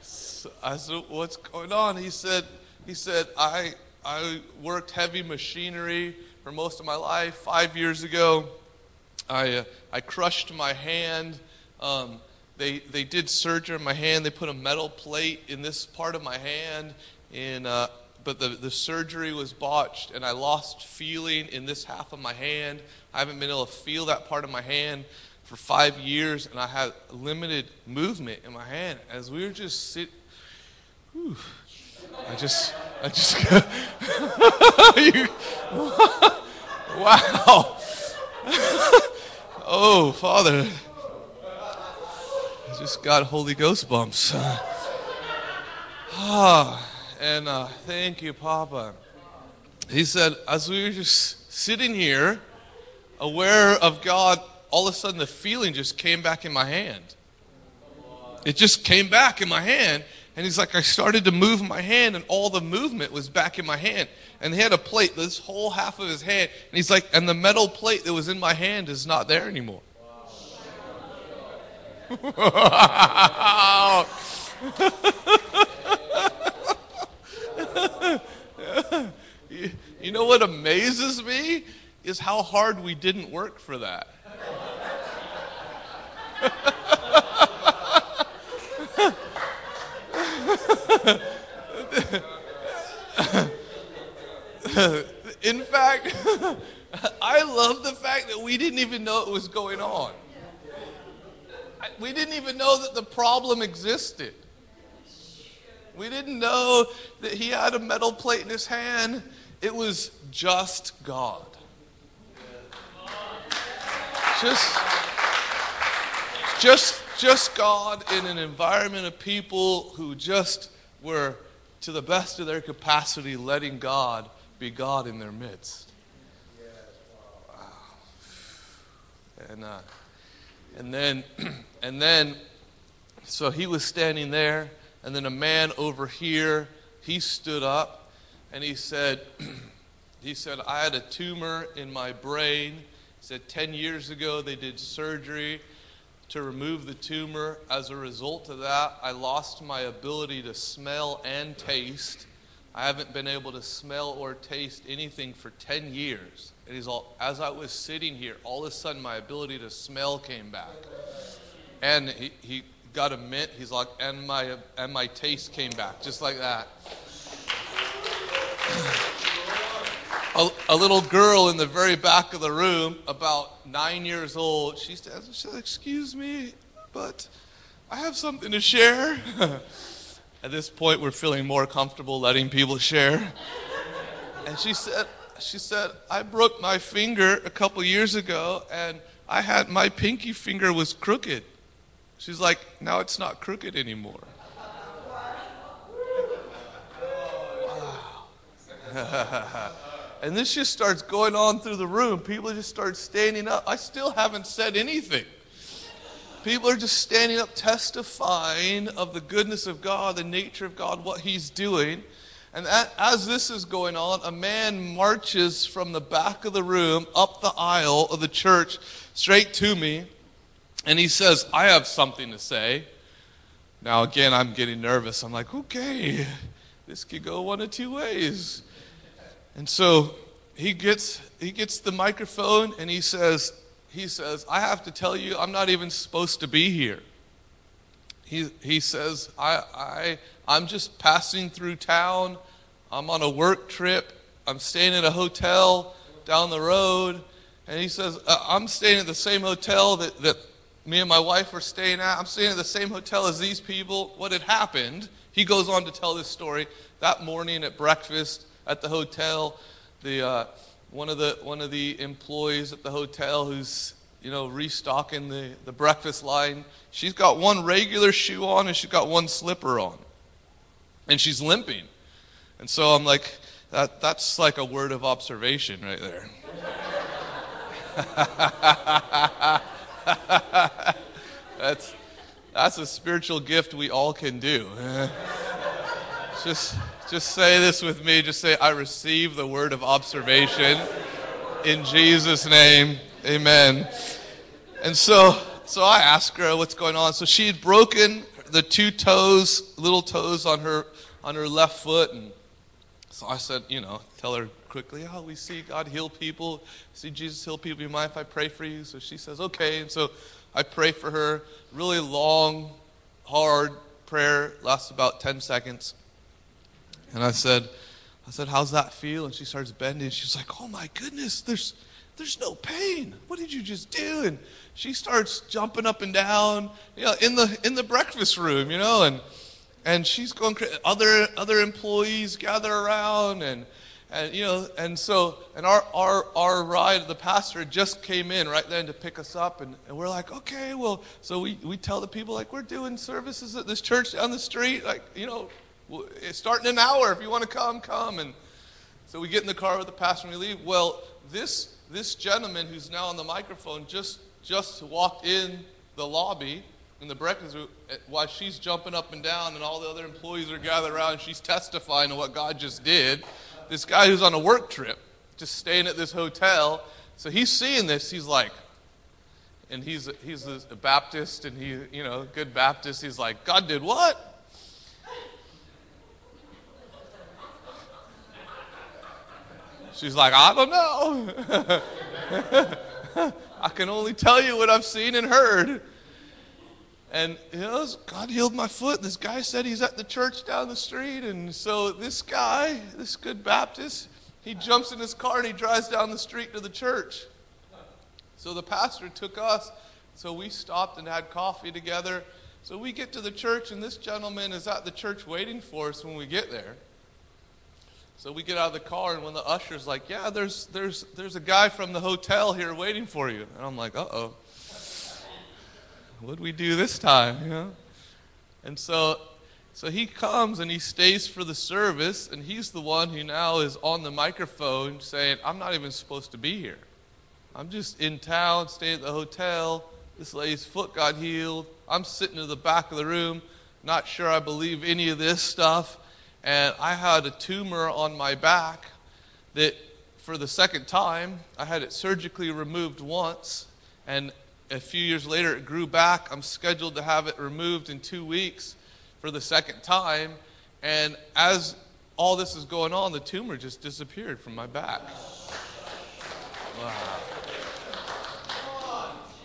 so I said, what's going on? He said, he said, I, I worked heavy machinery for most of my life. Five years ago, I, uh, I crushed my hand um, they, they did surgery on my hand. They put a metal plate in this part of my hand, and, uh, but the, the surgery was botched, and I lost feeling in this half of my hand. I haven't been able to feel that part of my hand for five years, and I had limited movement in my hand. As we were just sitting, I just, I just, you, wow. oh, Father just got Holy Ghost bumps. ah, and uh, thank you, Papa. He said, as we were just sitting here, aware of God, all of a sudden the feeling just came back in my hand. It just came back in my hand. And he's like, I started to move my hand, and all the movement was back in my hand. And he had a plate, this whole half of his hand. And he's like, and the metal plate that was in my hand is not there anymore. you know what amazes me is how hard we didn't work for that. In fact, I love the fact that we didn't even know it was going on. We didn't even know that the problem existed. We didn't know that he had a metal plate in his hand. It was just God. Just, just, just God in an environment of people who just were, to the best of their capacity, letting God be God in their midst. And, uh, and then, and then, so he was standing there, and then a man over here, he stood up, and he said, he said, I had a tumor in my brain. He said, 10 years ago, they did surgery to remove the tumor. As a result of that, I lost my ability to smell and taste. I haven't been able to smell or taste anything for 10 years. And he's all, as I was sitting here, all of a sudden my ability to smell came back. And he, he got a mint. He's like, and my, and my taste came back, just like that. A, a, little girl in the very back of the room, about nine years old, she stands and says, Excuse me, but I have something to share. At this point, we're feeling more comfortable letting people share. And she said, she said, I broke my finger a couple years ago and I had my pinky finger was crooked. She's like, now it's not crooked anymore. And this just starts going on through the room. People just start standing up. I still haven't said anything. People are just standing up testifying of the goodness of God, the nature of God, what He's doing. And as this is going on, a man marches from the back of the room up the aisle of the church straight to me. And he says, I have something to say. Now, again, I'm getting nervous. I'm like, okay, this could go one of two ways. And so he gets, he gets the microphone and he says, he says, I have to tell you, I'm not even supposed to be here. He, he says, I, I, I'm just passing through town. I'm on a work trip. I'm staying at a hotel down the road. And he says, uh, I'm staying at the same hotel that, that me and my wife were staying at. I'm staying at the same hotel as these people. What had happened, he goes on to tell this story. That morning at breakfast at the hotel, the, uh, one, of the, one of the employees at the hotel who's you know, restocking the, the breakfast line. She's got one regular shoe on and she's got one slipper on. And she's limping. And so I'm like, that, that's like a word of observation right there. that's, that's a spiritual gift we all can do. just, just say this with me. Just say, I receive the word of observation in Jesus' name. Amen. And so, so I asked her what's going on. So she had broken the two toes, little toes on her on her left foot, and so I said, you know, tell her quickly, oh, we see God heal people, see Jesus heal people. You mind if I pray for you? So she says, okay. And so I pray for her. Really long, hard prayer, lasts about 10 seconds. And I said, I said, how's that feel? And she starts bending. She's like, oh my goodness, there's there's no pain. What did you just do? And she starts jumping up and down, you know, in the in the breakfast room, you know, and and she's going crazy. other other employees gather around and and you know and so and our our our ride the pastor just came in right then to pick us up and, and we're like okay well so we we tell the people like we're doing services at this church down the street like you know it's starting an hour if you want to come come and so we get in the car with the pastor and we leave well this this gentleman who's now on the microphone just just walked in the lobby in the breakfast room eh, while she's jumping up and down and all the other employees are gathered around and she's testifying to what God just did. This guy who's on a work trip, just staying at this hotel, so he's seeing this. He's like, and he's he's a Baptist, and he, you know, good Baptist. He's like, God did what? She's like, I don't know. I can only tell you what I've seen and heard. And you know, God healed my foot. This guy said he's at the church down the street. And so this guy, this good Baptist, he jumps in his car and he drives down the street to the church. So the pastor took us. So we stopped and had coffee together. So we get to the church, and this gentleman is at the church waiting for us when we get there. So we get out of the car, and when the usher's like, "Yeah, there's there's there's a guy from the hotel here waiting for you," and I'm like, "Uh oh, what'd we do this time?" You know. And so, so he comes and he stays for the service, and he's the one who now is on the microphone saying, "I'm not even supposed to be here. I'm just in town, staying at the hotel. This lady's foot got healed. I'm sitting in the back of the room, not sure I believe any of this stuff." And I had a tumor on my back that for the second time, I had it surgically removed once, and a few years later it grew back. I'm scheduled to have it removed in two weeks for the second time, and as all this is going on, the tumor just disappeared from my back. Wow.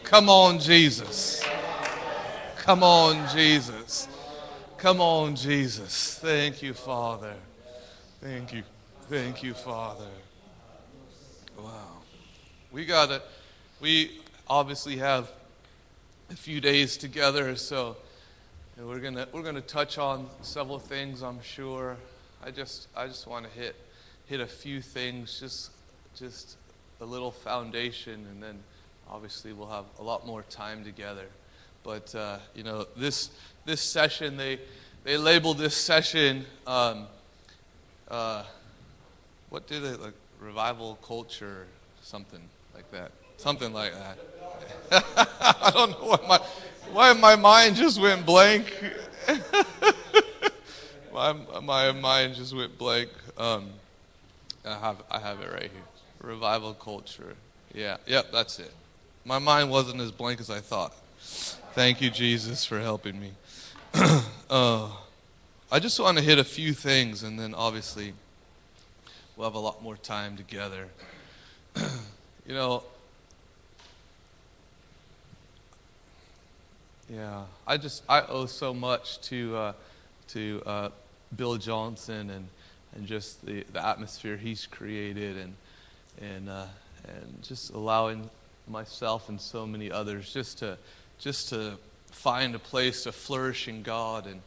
Come on, Jesus. Come on, Jesus. Come on, Jesus. Thank you, Father. Thank you. Thank you, Father. Wow. We got to, we obviously have a few days together, so we're going to we're to touch on several things, I'm sure. I just I just want to hit hit a few things, just just a little foundation and then obviously we'll have a lot more time together. But uh, you know, this this session they they labeled this session um, uh, what did they like revival culture something like that something like that. I don't know why my why my mind just went blank. my my mind just went blank. Um, I have I have it right here. Revival culture. Yeah, yep, that's it. My mind wasn't as blank as I thought. Thank you, Jesus, for helping me. uh, I just want to hit a few things, and then obviously we'll have a lot more time together. you know, yeah, I just I owe so much to uh, to uh, Bill Johnson and and just the, the atmosphere he's created and and uh, and just allowing myself and so many others just to just to find a place to flourish in God. And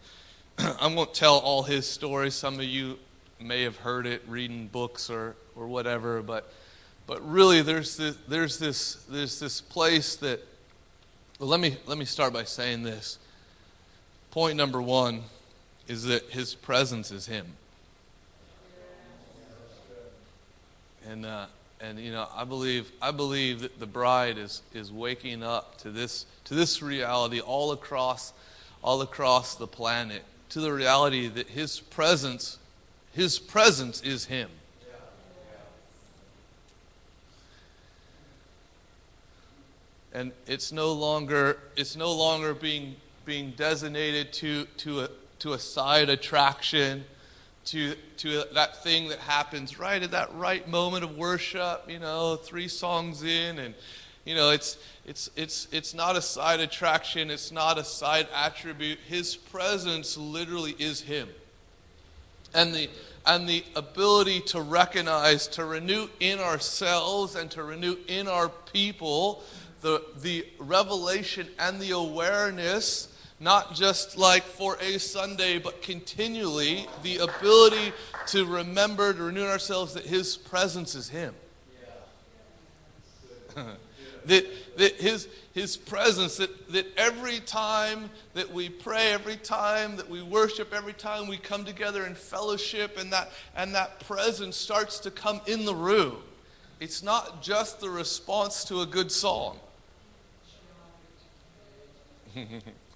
I won't tell all his stories. Some of you may have heard it reading books or, or whatever, but, but really there's this, there's, this, there's this place that, well, let me, let me start by saying this. Point number one is that his presence is him. And, uh, and you know, I believe, I believe that the bride is, is waking up to this to this reality all across, all across the planet, to the reality that His presence, His presence is Him. And it's no longer, it's no longer being, being designated to, to, a, to a side attraction, to, to that thing that happens right at that right moment of worship, you know, three songs in, and, you know, it's, it's, it's, it's not a side attraction, it's not a side attribute. His presence literally is Him. And the, and the ability to recognize, to renew in ourselves and to renew in our people the, the revelation and the awareness, not just like for a Sunday, but continually, the ability to remember, to renew in ourselves that His presence is Him. Yeah. that, that his, his presence, that, that every time that we pray, every time that we worship, every time we come together in fellowship, and that, and that presence starts to come in the room. It's not just the response to a good song.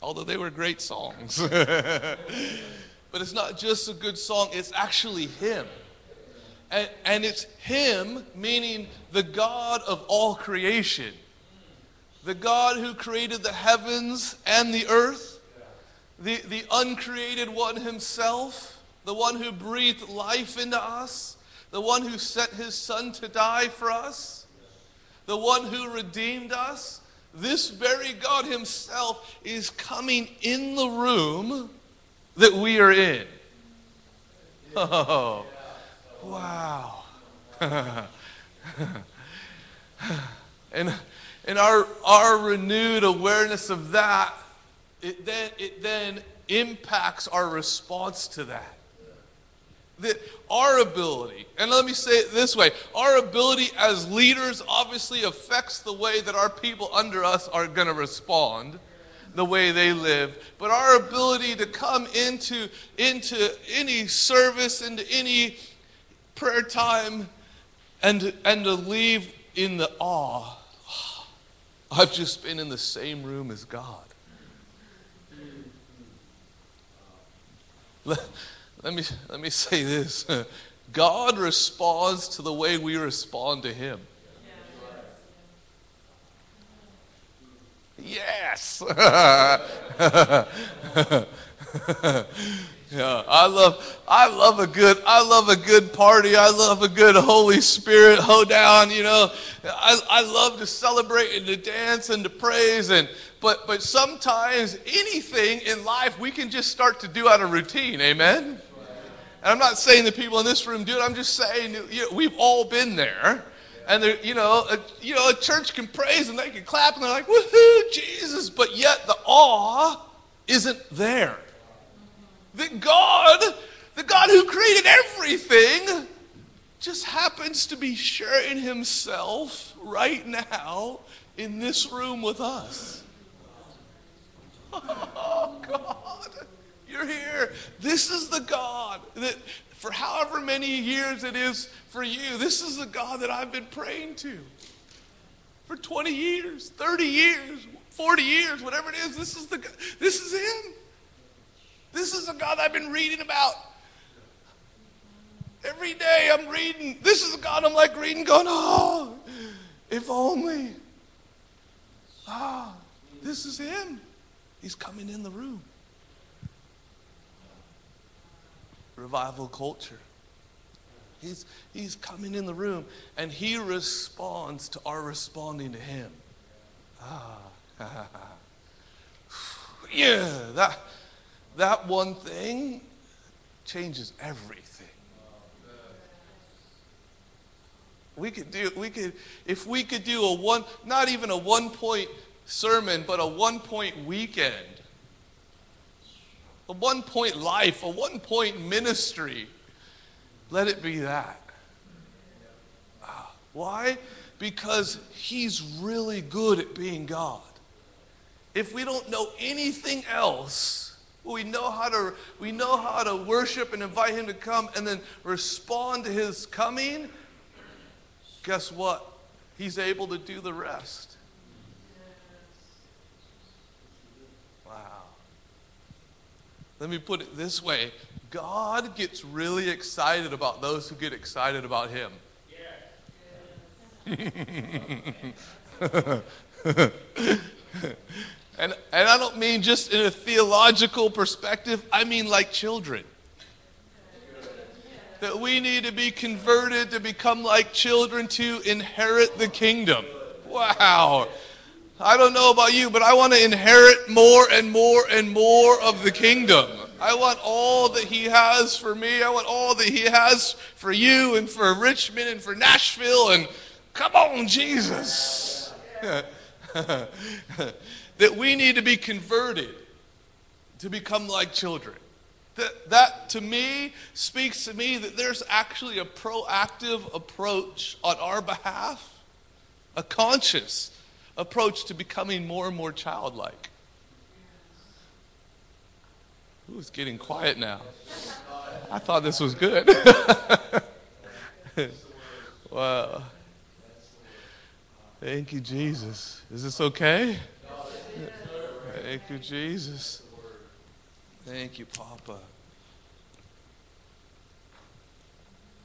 Although they were great songs. but it's not just a good song, it's actually Him. And, and it's Him, meaning the God of all creation. The God who created the heavens and the earth, the, the uncreated one himself, the one who breathed life into us, the one who sent his son to die for us, the one who redeemed us, this very God himself is coming in the room that we are in. Oh, wow. and and our, our renewed awareness of that, it then, it then impacts our response to that. That our ability, and let me say it this way our ability as leaders obviously affects the way that our people under us are going to respond the way they live but our ability to come into into any service into any prayer time and and to leave in the awe I've just been in the same room as God. Let, let, me, let me say this God responds to the way we respond to Him. Yes. Yeah, I love I love a good I love a good party. I love a good Holy Spirit hoedown, you know. I, I love to celebrate and to dance and to praise and but but sometimes anything in life we can just start to do out of routine, amen? And I'm not saying the people in this room do it. I'm just saying you know, we've all been there. And you know, a, you know, a church can praise and they can clap and they're like, "Woohoo, Jesus!" But yet the awe isn't there that God, the God who created everything, just happens to be sharing himself right now in this room with us. Oh, God, you're here. This is the God that, for however many years it is for you, this is the God that I've been praying to. For 20 years, 30 years, 40 years, whatever it is, this is the this is him. This is a God I've been reading about. Every day I'm reading. This is a God I'm like reading, going, oh, if only. Ah, this is Him. He's coming in the room. Revival culture. He's, he's coming in the room and he responds to our responding to him. Ah, yeah, that, that one thing changes everything. We could do, we could, if we could do a one, not even a one point sermon, but a one point weekend, a one point life, a one point ministry, let it be that. Ah, why? Because he's really good at being God. If we don't know anything else, we know how to we know how to worship and invite him to come and then respond to his coming. Guess what? He's able to do the rest. Wow. Let me put it this way. God gets really excited about those who get excited about him. And, and I don't mean just in a theological perspective, I mean like children. That we need to be converted to become like children to inherit the kingdom. Wow. I don't know about you, but I want to inherit more and more and more of the kingdom. I want all that he has for me. I want all that he has for you and for Richmond and for Nashville. And come on, Jesus. that we need to be converted to become like children. That, that to me speaks to me that there's actually a proactive approach on our behalf, a conscious approach to becoming more and more childlike. Ooh, it's getting quiet now. I thought this was good. wow. Thank you, Jesus. Is this okay? Thank you, Jesus. Thank you, Papa.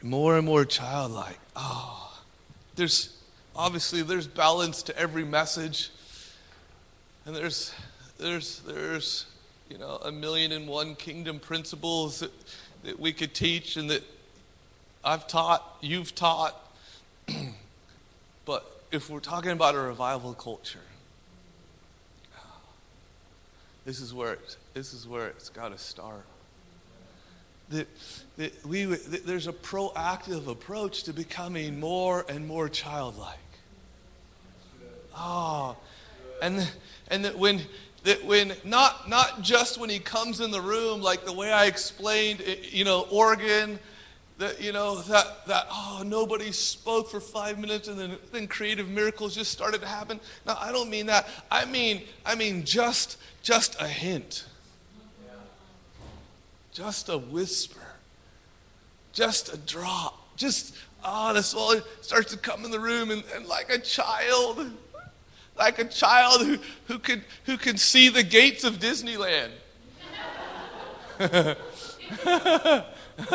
More and more childlike. Oh, there's obviously there's balance to every message. and there's, there's, there's, you know, a million and one kingdom principles that, that we could teach and that I've taught, you've taught. but if we're talking about a revival culture, this is where it, this is where it's got to start. That, that we, that there's a proactive approach to becoming more and more childlike. Oh, and, and that when, that when not, not just when he comes in the room, like the way I explained, eh, you know, Oregon, that, you know, that, that, oh, nobody spoke for five minutes and then, then creative miracles just started to happen. now I don't mean that. I mean, I mean just, just a hint. Just a whisper. Just a drop. Just, oh, the soul starts to come in the room and, and like a child, like a child who, who, could, who can see the gates of Disneyland.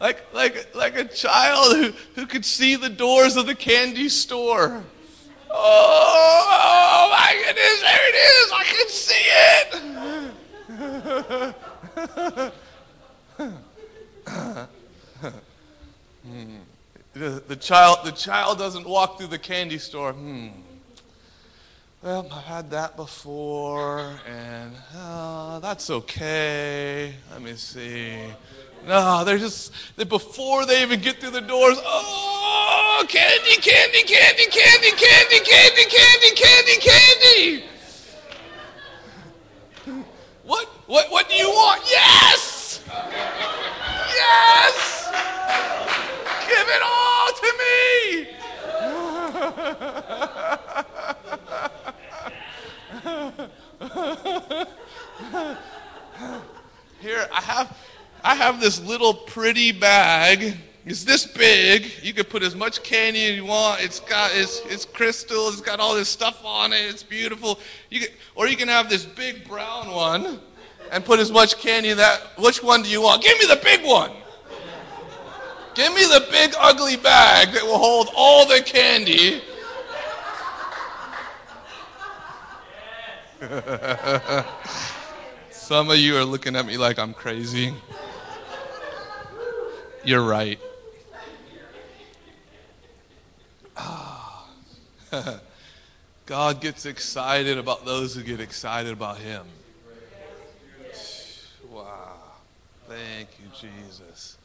like, like, like a child who, who could see the doors of the candy store. Oh, oh my goodness, there it is. I can see it. the, the, child, the child doesn't walk through the candy store. Hmm. Well, I've had that before, and oh, that's okay. Let me see. No, they're just, they, before they even get through the doors, oh, candy, candy, candy, candy, candy, candy, candy, candy, candy. What, what, what do you want? Yes! Yes! Give it all to me! Here, I have I have this little pretty bag. It's this big. You can put as much candy as you want. It's got it's, it's crystal. It's got all this stuff on it. It's beautiful. You or you can have this big brown one and put as much candy in that. Which one do you want? Give me the big one. Give me the big ugly bag that will hold all the candy. Some of you are looking at me like I'm crazy. You're right. God gets excited about those who get excited about Him. Wow. Thank you, Jesus.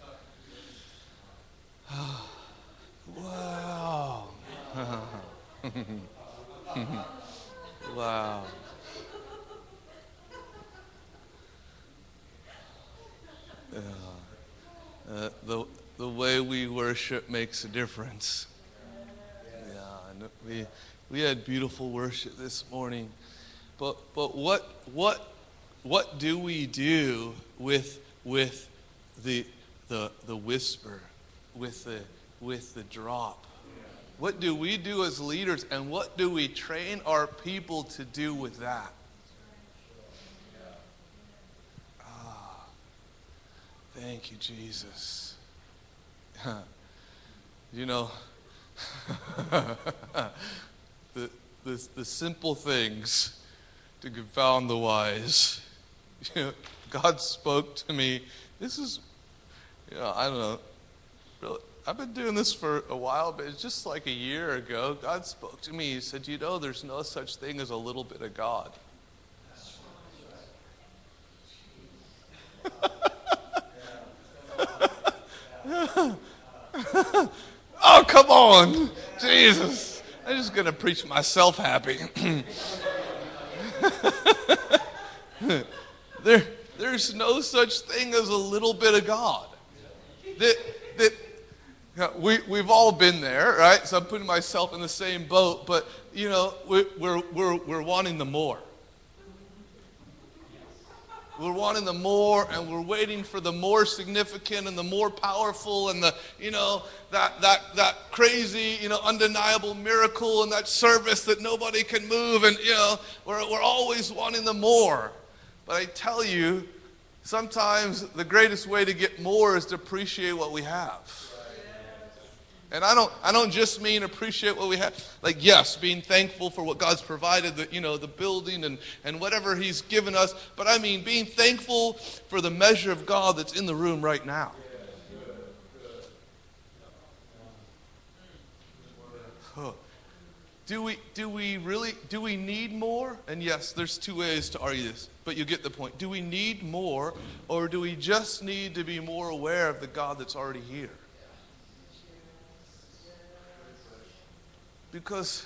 wow. wow. Uh, the, the way we worship makes a difference. Yeah, we, we had beautiful worship this morning. But, but what, what, what do we do with, with the, the, the whisper, with the, with the drop? What do we do as leaders, and what do we train our people to do with that? Thank you, Jesus. you know, the, the, the simple things to confound the wise. You know, God spoke to me. This is, you know, I don't know. Really, I've been doing this for a while, but it's just like a year ago. God spoke to me. He said, You know, there's no such thing as a little bit of God. oh, come on. Jesus. I'm just going to preach myself happy. there, there's no such thing as a little bit of God. That, that we, we've all been there, right? So I'm putting myself in the same boat, but, you know, we, we're, we're, we're wanting the more. We're wanting the more and we're waiting for the more significant and the more powerful and the, you know, that, that, that crazy, you know, undeniable miracle and that service that nobody can move. And, you know, we're, we're always wanting the more. But I tell you, sometimes the greatest way to get more is to appreciate what we have. And I don't, I don't just mean appreciate what we have. Like, yes, being thankful for what God's provided, the, you know, the building and, and whatever He's given us. But I mean being thankful for the measure of God that's in the room right now. Huh. Do we, do we really, do we need more? And yes, there's two ways to argue this, but you get the point. Do we need more, or do we just need to be more aware of the God that's already here? Because,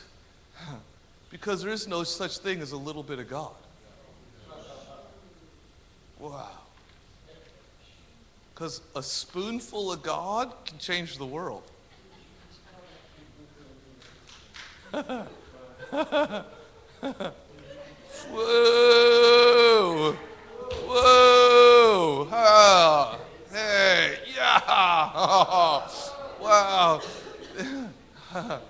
because there is no such thing as a little bit of God. Wow. Because a spoonful of God can change the world. Whoa! Whoa! Ah, hey! Yeah! wow!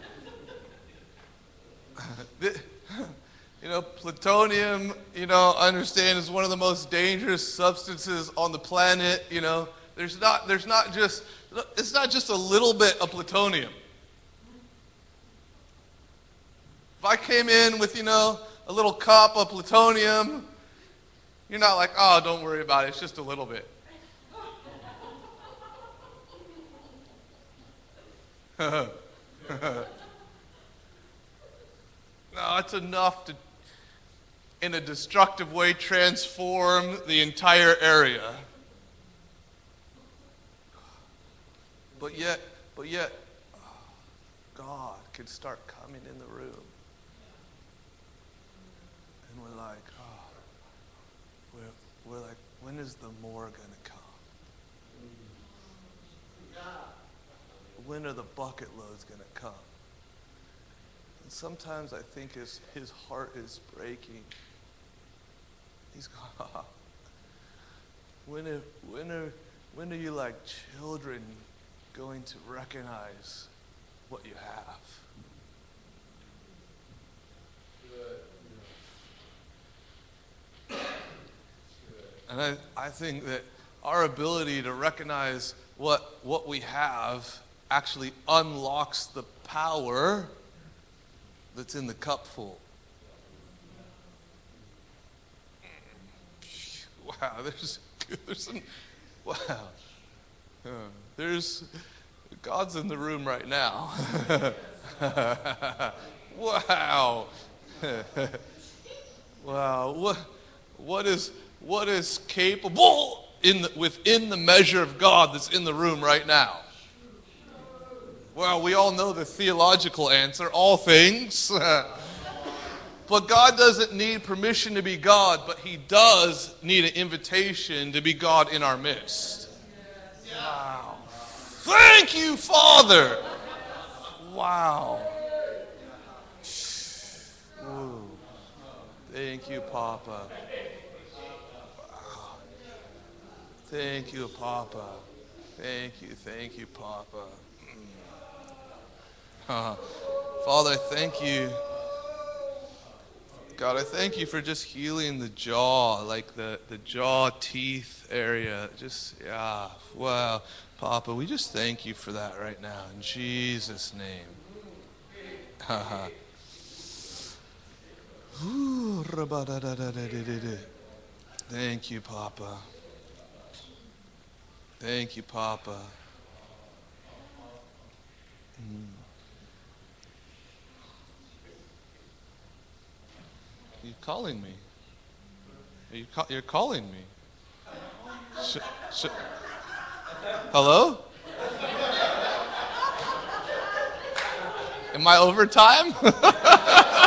you know, plutonium, you know, I understand is one of the most dangerous substances on the planet. You know, there's not, there's not just, it's not just a little bit of plutonium. If I came in with, you know, a little cup of plutonium, you're not like, oh, don't worry about it. It's just a little bit. No, it's enough to, in a destructive way, transform the entire area. But yet, but yet, God can start coming in the room. And we're like, oh, we're, we're like, when is the more going to come? When are the bucket loads going to come? Sometimes I think his, his heart is breaking. He's going, when are, when, are, when are you like children going to recognize what you have? And I, I think that our ability to recognize what, what we have actually unlocks the power that's in the cup full. Wow, there's, there's some, wow. Uh, there's, God's in the room right now. wow. wow. What, what is, what is capable in the, within the measure of God that's in the room right now? Well, we all know the theological answer all things. but God doesn't need permission to be God, but He does need an invitation to be God in our midst. Wow. Thank you, Father. Wow. Ooh. Thank you, Papa. Wow. Thank you, Papa. Thank you, thank you, Papa. Uh, Father, thank you. God, I thank you for just healing the jaw, like the, the jaw teeth area. Just, yeah, wow. Papa, we just thank you for that right now in Jesus' name. Thank you, Papa. Thank you, Papa. Mm. You calling me? Are you you're calling me. Hello? Am I overtime?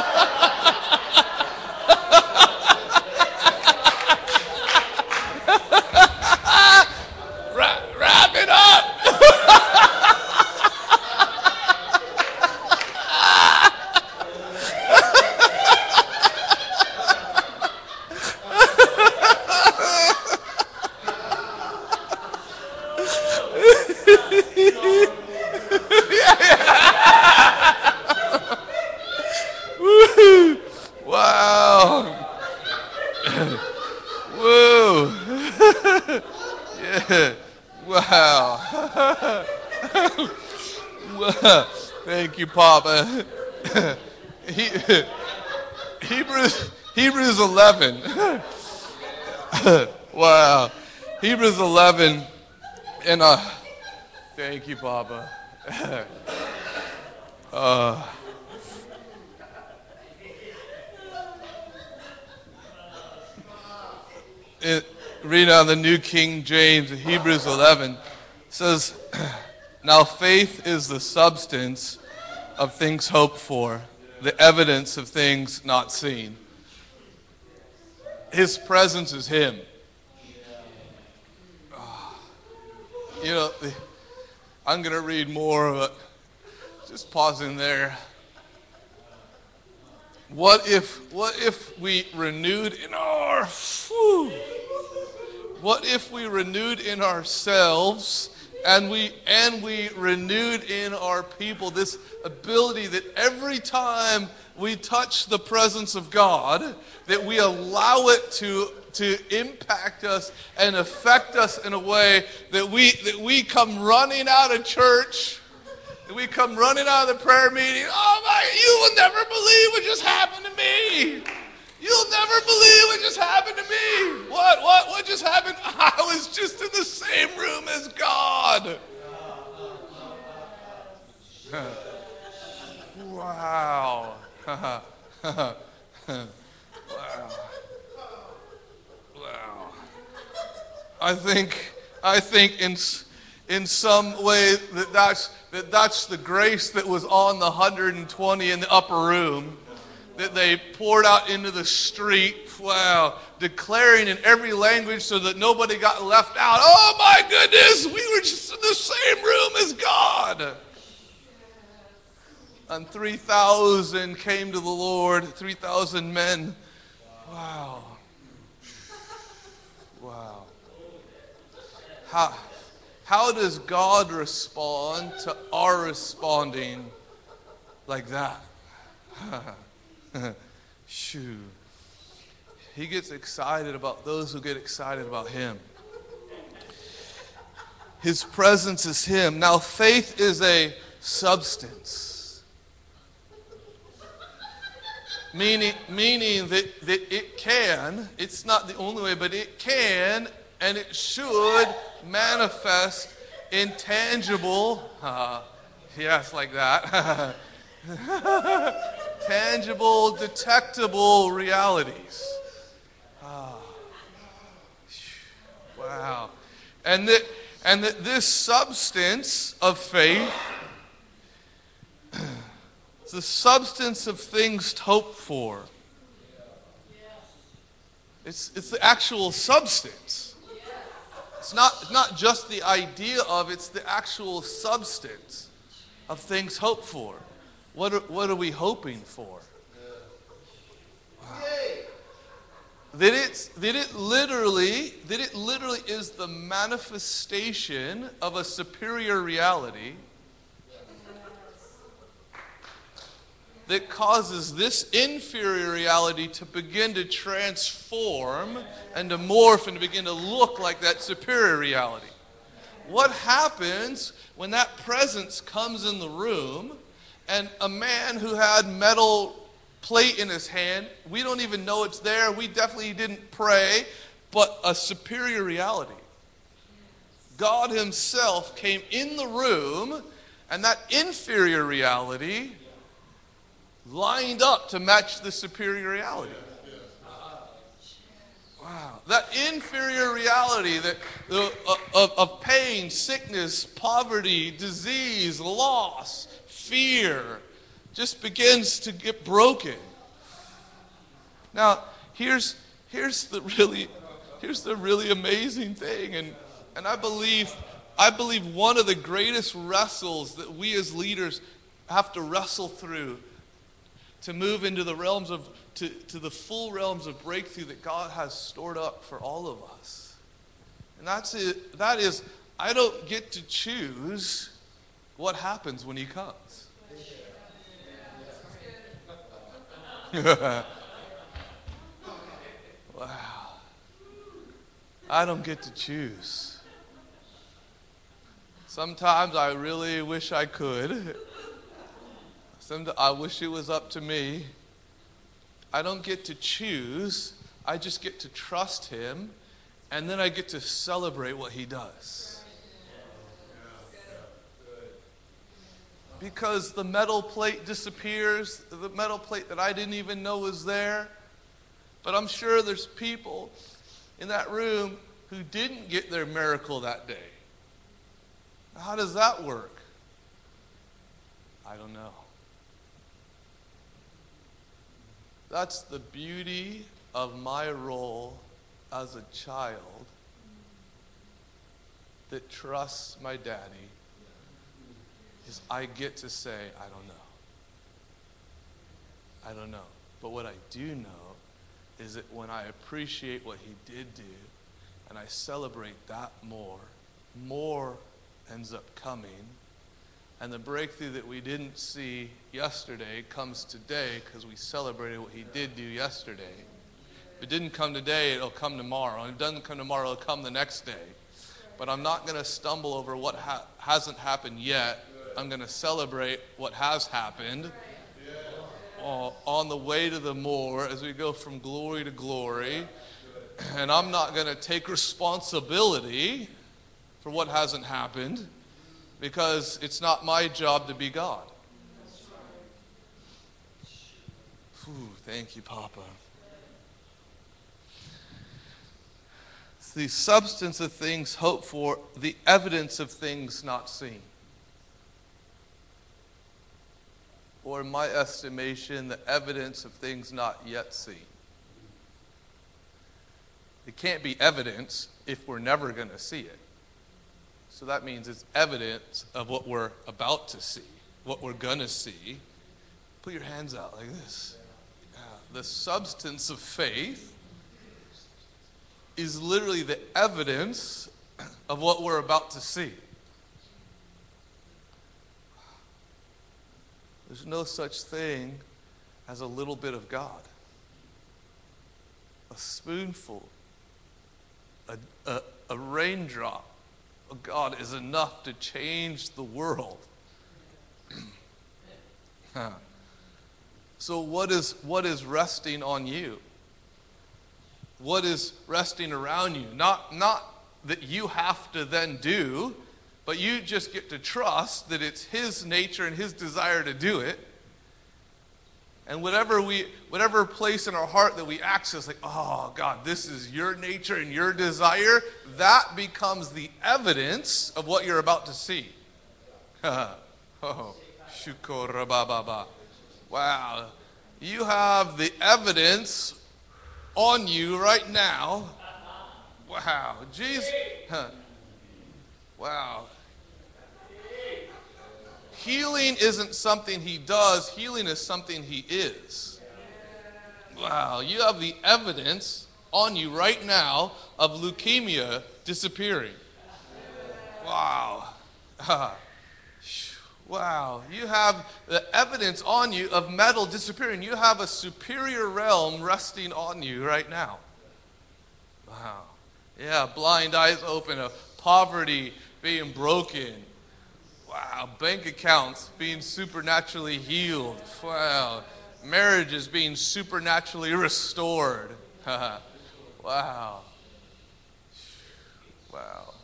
Thank you, Papa. he, Hebrews, Hebrews 11. wow. Hebrews 11. And uh, thank you, Papa. uh, it, read on the New King James, Hebrews 11, says, Now faith is the substance of things hoped for, the evidence of things not seen. His presence is Him. Ah, you know, I'm going to read more, but just pausing there. What if, what if we renewed in our, whew, what if we renewed in ourselves and we and we renewed in our people this ability that every time we touch the presence of God, that we allow it to to impact us and affect us in a way that we that we come running out of church we come running out of the prayer meeting. Oh my, you will never believe what just happened to me. You'll never believe what just happened to me. What, what, what just happened? I was just in the same room as God. wow. wow. Wow. I think, I think in, in some way that that's that that's the grace that was on the 120 in the upper room that they poured out into the street. Wow, declaring in every language so that nobody got left out. Oh my goodness, we were just in the same room as God. And 3,000 came to the Lord, 3,000 men. Wow. Wow. How, how does God respond to our responding like that? Shoo. He gets excited about those who get excited about Him. His presence is Him. Now, faith is a substance. Meaning, meaning that, that it can, it's not the only way, but it can and it should manifest in tangible, uh, yes, like that, tangible, detectable realities. Oh, wow. And that, and that this substance of faith, is the substance of things hoped for. It's, it's the actual substance. It's not, not just the idea of, it's the actual substance of things hoped for. What are, what are we hoping for? Wow. That, it's, that it literally that it literally is the manifestation of a superior reality that causes this inferior reality to begin to transform and to morph and to begin to look like that superior reality. What happens when that presence comes in the room and a man who had metal plate in his hand, we don't even know it's there, we definitely didn't pray, but a superior reality. God Himself came in the room, and that inferior reality lined up to match the superior reality. Wow. That inferior reality that, of, of pain, sickness, poverty, disease, loss, fear just begins to get broken. Now, here's, here's, the, really, here's the really amazing thing, and, and I, believe, I believe one of the greatest wrestles that we as leaders have to wrestle through to move into the realms of, to, to the full realms of breakthrough that God has stored up for all of us. And that's it. That is, I don't get to choose what happens when He comes. Wow. I don't get to choose. Sometimes I really wish I could. Sometimes I wish it was up to me. I don't get to choose, I just get to trust Him, and then I get to celebrate what He does. Because the metal plate disappears, the metal plate that I didn't even know was there. But I'm sure there's people in that room who didn't get their miracle that day. How does that work? I don't know. That's the beauty of my role as a child that trusts my daddy is I get to say, I don't know. I don't know. But what I do know is that when I appreciate what he did do and I celebrate that more, more ends up coming. And the breakthrough that we didn't see yesterday comes today because we celebrated what he did do yesterday. If it didn't come today, it'll come tomorrow. And if it doesn't come tomorrow, it'll come the next day. But I'm not going to stumble over what ha- hasn't happened yet. I'm going to celebrate what has happened uh, on the way to the more as we go from glory to glory. And I'm not going to take responsibility for what hasn't happened because it's not my job to be God. Thank you, Papa. The substance of things hoped for, the evidence of things not seen. Or, in my estimation, the evidence of things not yet seen. It can't be evidence if we're never going to see it. So that means it's evidence of what we're about to see, what we're going to see. Put your hands out like this. The substance of faith is literally the evidence of what we're about to see. There's no such thing as a little bit of God. A spoonful, a, a, a raindrop God is enough to change the world. so, what is, what is resting on you? What is resting around you? Not, not that you have to then do, but you just get to trust that it's His nature and His desire to do it. And whatever we whatever place in our heart that we access, like, oh God, this is your nature and your desire, that becomes the evidence of what you're about to see. oh, Wow. You have the evidence on you right now. Wow. Jesus. Wow. Healing isn't something he does, healing is something he is. Wow, you have the evidence on you right now of leukemia disappearing. Wow. wow. You have the evidence on you of metal disappearing. You have a superior realm resting on you right now. Wow. Yeah, blind eyes open, a poverty being broken, Wow, bank accounts being supernaturally healed. Wow, marriages being supernaturally restored. wow. Wow.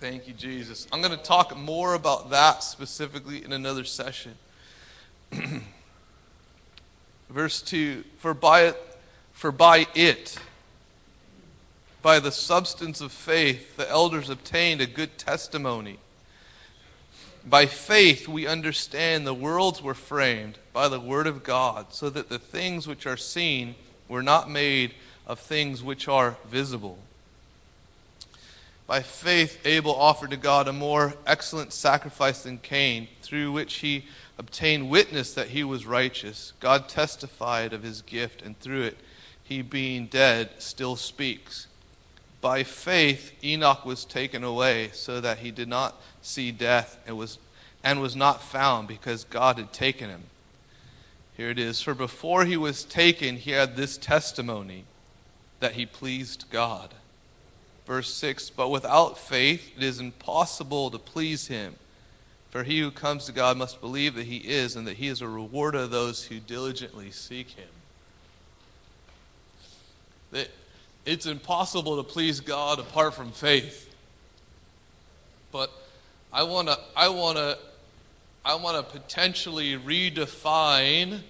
Thank you, Jesus. I'm going to talk more about that specifically in another session. Verse 2 For by it, for by it, by the substance of faith, the elders obtained a good testimony. By faith, we understand the worlds were framed by the Word of God, so that the things which are seen were not made of things which are visible. By faith, Abel offered to God a more excellent sacrifice than Cain, through which he obtained witness that he was righteous. God testified of his gift, and through it, he being dead still speaks. By faith, Enoch was taken away so that he did not see death and was, and was not found because God had taken him. Here it is. For before he was taken, he had this testimony that he pleased God. Verse 6 But without faith it is impossible to please him. For he who comes to God must believe that he is, and that he is a rewarder of those who diligently seek him. That it's impossible to please God apart from faith. But I want to I want to I want to potentially redefine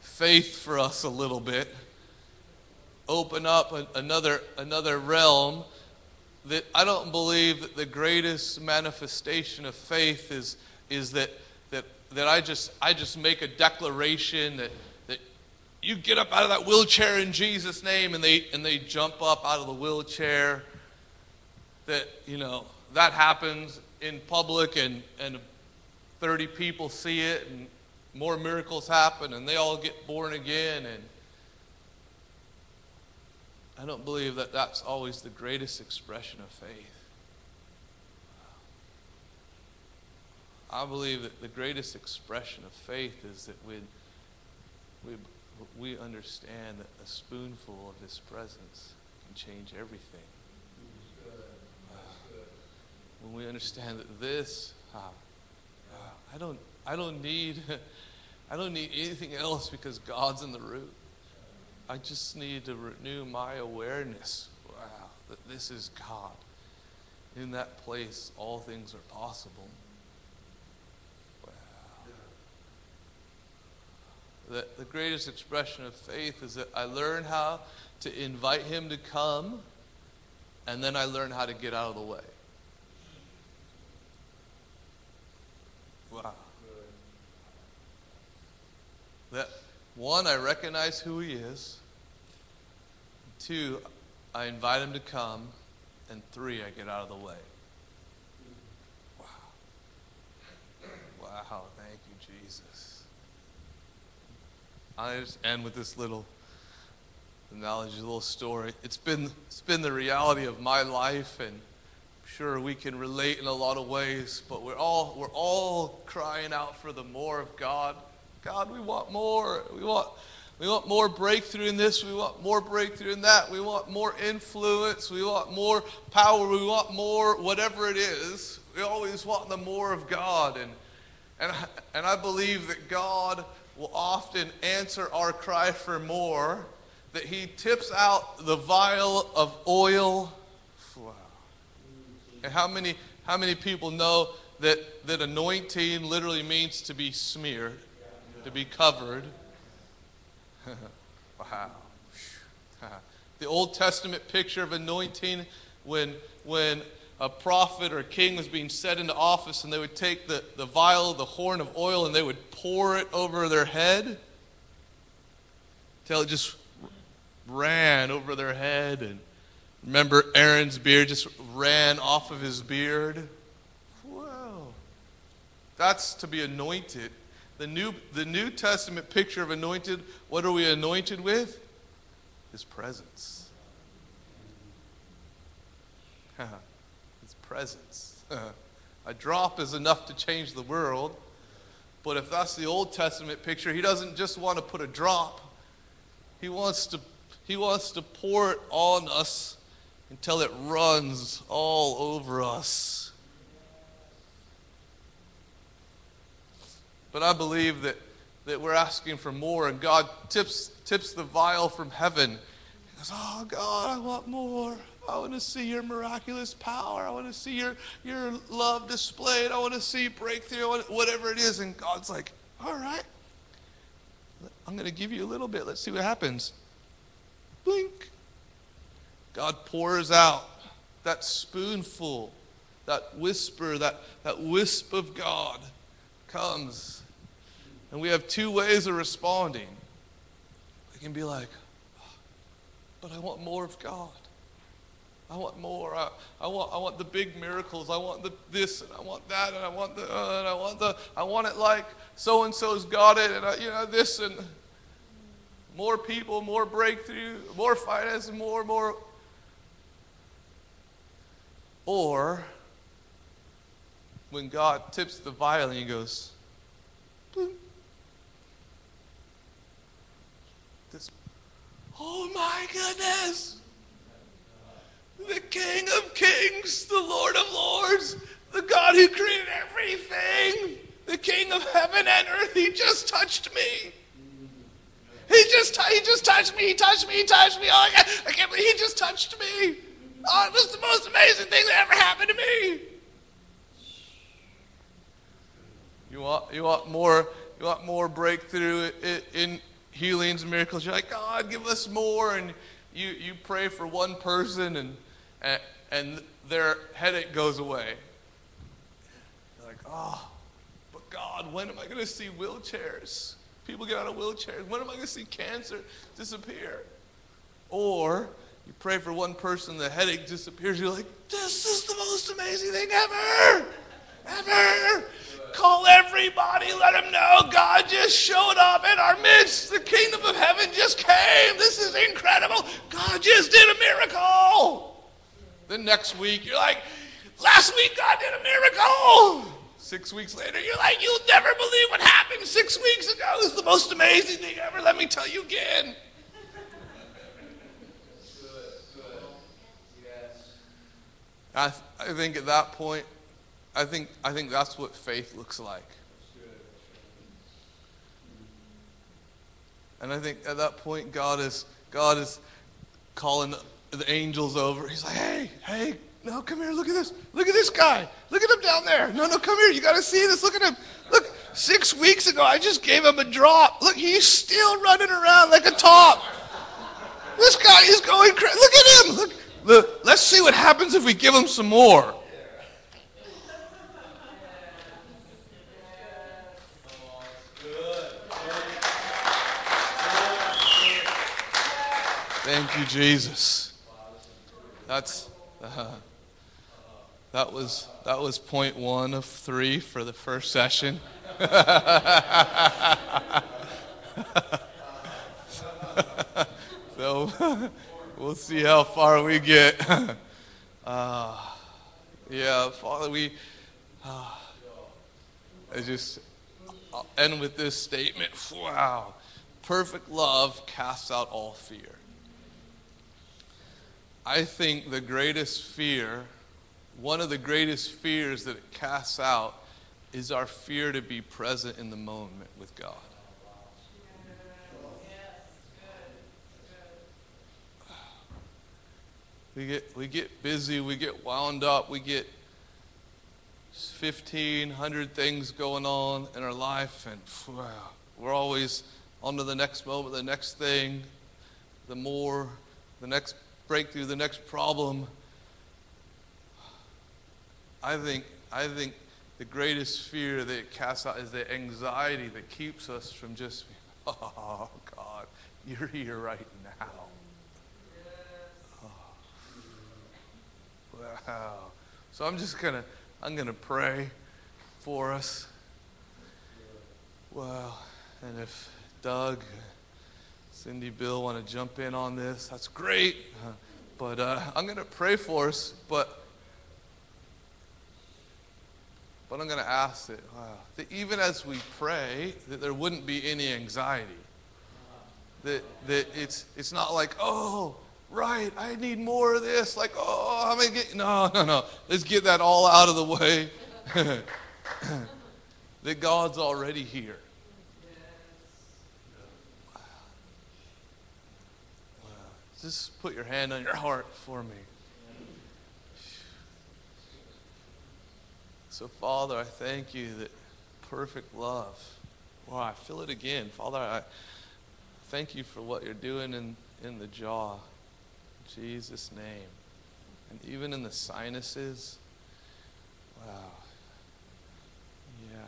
faith for us a little bit. Open up a, another another realm that I don't believe that the greatest manifestation of faith is is that that that I just I just make a declaration that that you get up out of that wheelchair in Jesus name and they and they jump up out of the wheelchair that you know that happens in public and and 30 people see it and more miracles happen and they all get born again and I don't believe that that's always the greatest expression of faith. I believe that the greatest expression of faith is that when we, we understand that a spoonful of His presence can change everything. When we understand that this, uh, I don't, I don't need, I don't need anything else because God's in the room. I just need to renew my awareness. Wow, that this is God. In that place, all things are possible. Wow. The greatest expression of faith is that I learn how to invite Him to come, and then I learn how to get out of the way. Wow. That one, I recognize who he is. Two, I invite him to come. And three, I get out of the way. Wow. Wow. Thank you, Jesus. I just end with this little analogy, little story. It's been, it's been the reality of my life, and sure we can relate in a lot of ways, but we're all, we're all crying out for the more of God. God, we want more. We want, we want more breakthrough in this. We want more breakthrough in that. We want more influence. We want more power. We want more, whatever it is. We always want the more of God. And, and, and I believe that God will often answer our cry for more, that He tips out the vial of oil. How many, how many people know that, that anointing literally means to be smeared? to be covered. wow. the Old Testament picture of anointing when, when a prophet or a king was being set into office and they would take the, the vial, the horn of oil, and they would pour it over their head till it just ran over their head. And remember, Aaron's beard just ran off of his beard. Wow. That's to be anointed the New, the New Testament picture of anointed, what are we anointed with? His presence. His presence. A drop is enough to change the world. But if that's the Old Testament picture, he doesn't just want to put a drop. He wants to, he wants to pour it on us until it runs all over us. But I believe that, that we're asking for more, and God tips, tips the vial from heaven. He goes, Oh, God, I want more. I want to see your miraculous power. I want to see your, your love displayed. I want to see breakthrough, whatever it is. And God's like, All right, I'm going to give you a little bit. Let's see what happens. Blink. God pours out that spoonful, that whisper, that, that wisp of God comes and we have two ways of responding. We can be like, but I want more of God. I want more. I, I, want, I want the big miracles. I want the this and I want that and I want the uh, and I want the I want it like so and so's got it and I, you know this and more people, more breakthrough, more finance, more more. Or when God tips the violin, he goes, this, oh my goodness, the King of Kings, the Lord of Lords, the God who created everything, the King of heaven and earth, he just touched me. He just, he just touched me. He touched me. He touched me. Oh, I can't, I can't believe he just touched me. Oh, it was the most amazing thing that ever happened to me. You want, you want more, you want more breakthrough in, in healings and miracles. You're like, God, give us more. And you, you pray for one person and, and, and their headache goes away. You're like, oh, but God, when am I going to see wheelchairs? People get out of wheelchairs. When am I going to see cancer disappear? Or you pray for one person, the headache disappears. You're like, this is the most amazing thing ever! Ever! Call everybody, let them know God just showed up in our midst. The kingdom of heaven just came. This is incredible. God just did a miracle. Then next week, you're like, last week God did a miracle. Six weeks later, you're like, you'll never believe what happened six weeks ago. Is the most amazing thing ever. Let me tell you again. I, th- I think at that point, I think, I think that's what faith looks like. And I think at that point, God is, God is calling the angels over. He's like, hey, hey, no, come here, look at this. Look at this guy. Look at him down there. No, no, come here. You got to see this. Look at him. Look, six weeks ago, I just gave him a drop. Look, he's still running around like a top. This guy is going crazy. Look at him. Look, let's see what happens if we give them some more. Thank you, Jesus. That's uh, that was that was point one of three for the first session. so we'll see how far we get. Uh, yeah, Father, we. Uh, I just I'll end with this statement. Wow, perfect love casts out all fear. I think the greatest fear, one of the greatest fears that it casts out, is our fear to be present in the moment with God. We get, we get busy, we get wound up, we get 1,500 things going on in our life, and we're always on to the next moment, the next thing, the more, the next breakthrough, the next problem. I think, I think the greatest fear that it casts out is the anxiety that keeps us from just, oh, God, you're here right now. Oh. Wow. So I'm just going to, I'm going to pray for us. Wow. And if Doug, Cindy, Bill want to jump in on this, that's great. But uh, I'm going to pray for us, but but I'm going to ask that, wow, that even as we pray, that there wouldn't be any anxiety. That that it's it's not like oh right, I need more of this. Like oh, I'm gonna get no no no. Let's get that all out of the way. that God's already here. Wow. Just put your hand on your heart for me. So, Father, I thank you that perfect love. Wow, I feel it again. Father, I thank you for what you're doing in, in the jaw. Jesus' name. And even in the sinuses. Wow. Yeah.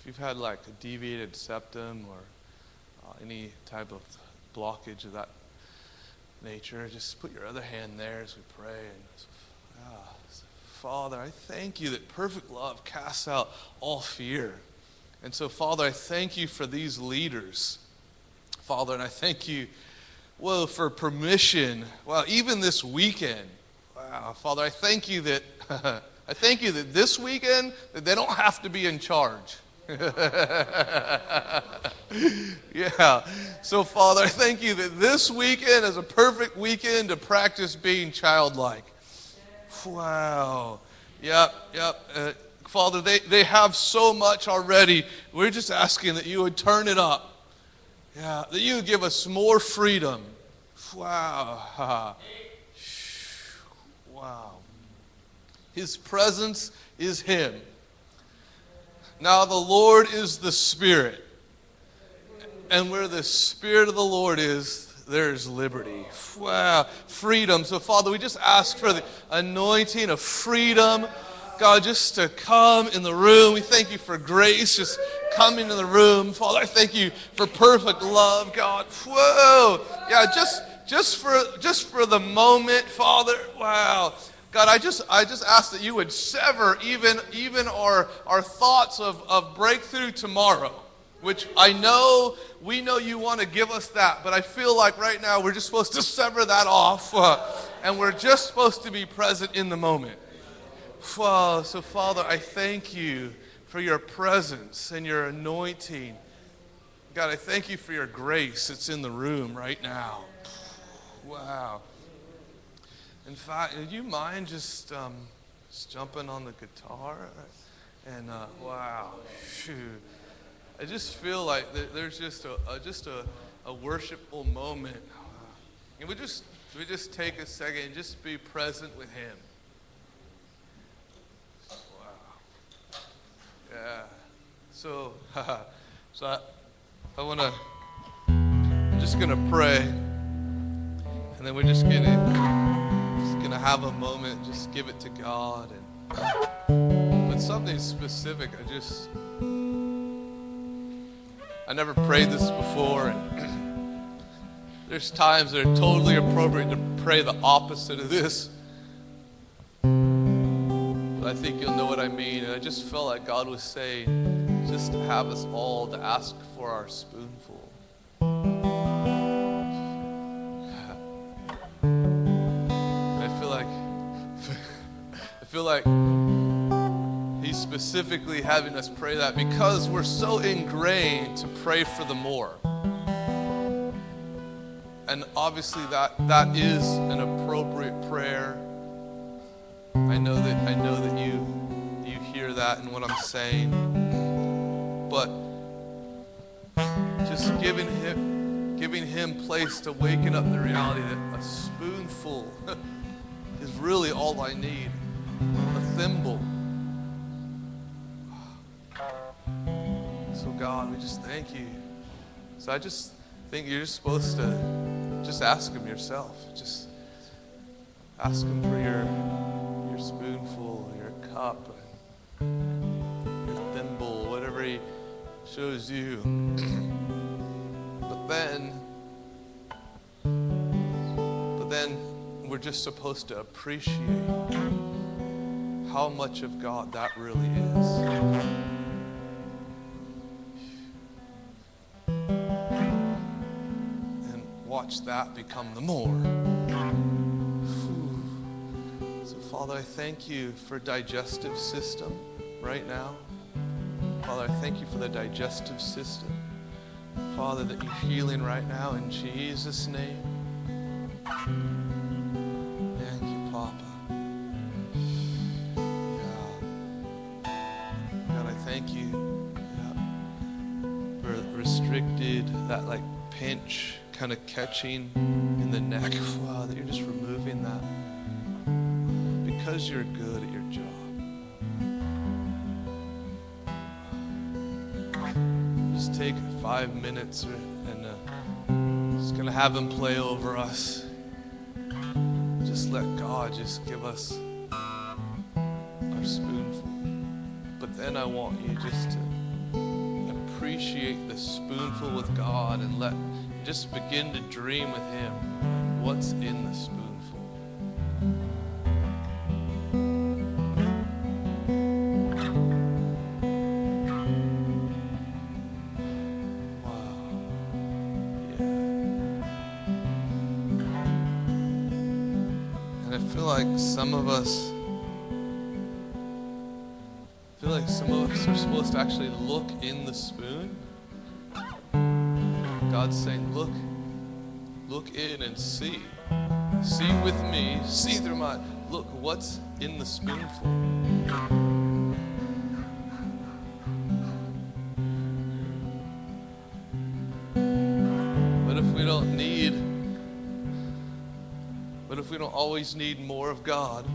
If you've had like a deviated septum or uh, any type of blockage of that nature, just put your other hand there as we pray. And ah, Father, I thank you that perfect love casts out all fear. And so, Father, I thank you for these leaders, Father, and I thank you, well, for permission. Well, even this weekend, wow, Father, I thank you that I thank you that this weekend that they don't have to be in charge. yeah. So, Father, I thank you that this weekend is a perfect weekend to practice being childlike. Wow. Yep, yep. Uh, Father, they, they have so much already. We're just asking that you would turn it up. Yeah, that you give us more freedom. Wow. Wow. His presence is Him. Now, the Lord is the Spirit. And where the Spirit of the Lord is, there's liberty. Wow. Freedom. So, Father, we just ask for the anointing of freedom. God, just to come in the room. We thank you for grace just coming in the room. Father, I thank you for perfect love, God. Whoa. Yeah, just just for just for the moment, Father. Wow. God, I just I just ask that you would sever even even our our thoughts of, of breakthrough tomorrow, which I know we know you want to give us that, but I feel like right now we're just supposed to sever that off, uh, and we're just supposed to be present in the moment. So Father, I thank you for your presence and your anointing. God, I thank you for your grace that's in the room right now. Wow. In fact, do you mind just, um, just jumping on the guitar? And uh, wow, shoot. I just feel like there's just a, a just a, a, worshipful moment. And we just we just take a second and just be present with Him. Wow. Yeah. So, so I, I want to. I'm just gonna pray. And then we're just gonna just gonna have a moment, just give it to God and but something specific. I just I never prayed this before and there's times that are totally appropriate to pray the opposite of this. But I think you'll know what I mean. And I just felt like God was saying, just have us all to ask for our spoonful. And I feel like He's specifically having us pray that because we're so ingrained to pray for the more. And obviously that that is an appropriate prayer. I know that I know that you you hear that in what I'm saying. But just giving him giving him place to waken up the reality that a spoonful is really all I need a thimble. So, God, we just thank you. So, I just think you're just supposed to just ask Him yourself. Just ask Him for your spoonful, your cup, your thimble, whatever He shows you. but then, but then we're just supposed to appreciate how much of God that really is. And watch that become the more. Father, I thank you for digestive system right now. Father, I thank you for the digestive system. Father, that you're healing right now in Jesus' name. Thank you, Papa. Yeah. God, I thank you yeah. for restricted, that like pinch kind of catching in the neck. Wow, that you're just removing that because you're good at your job. Just take five minutes and uh, just gonna have them play over us. Just let God just give us our spoonful. But then I want you just to appreciate the spoonful with God and let just begin to dream with Him what's in the spoonful. Some of us feel like some of us are supposed to actually look in the spoon. God's saying, Look, look in and see. See with me, see through my look what's in the spoonful. Always need more of God,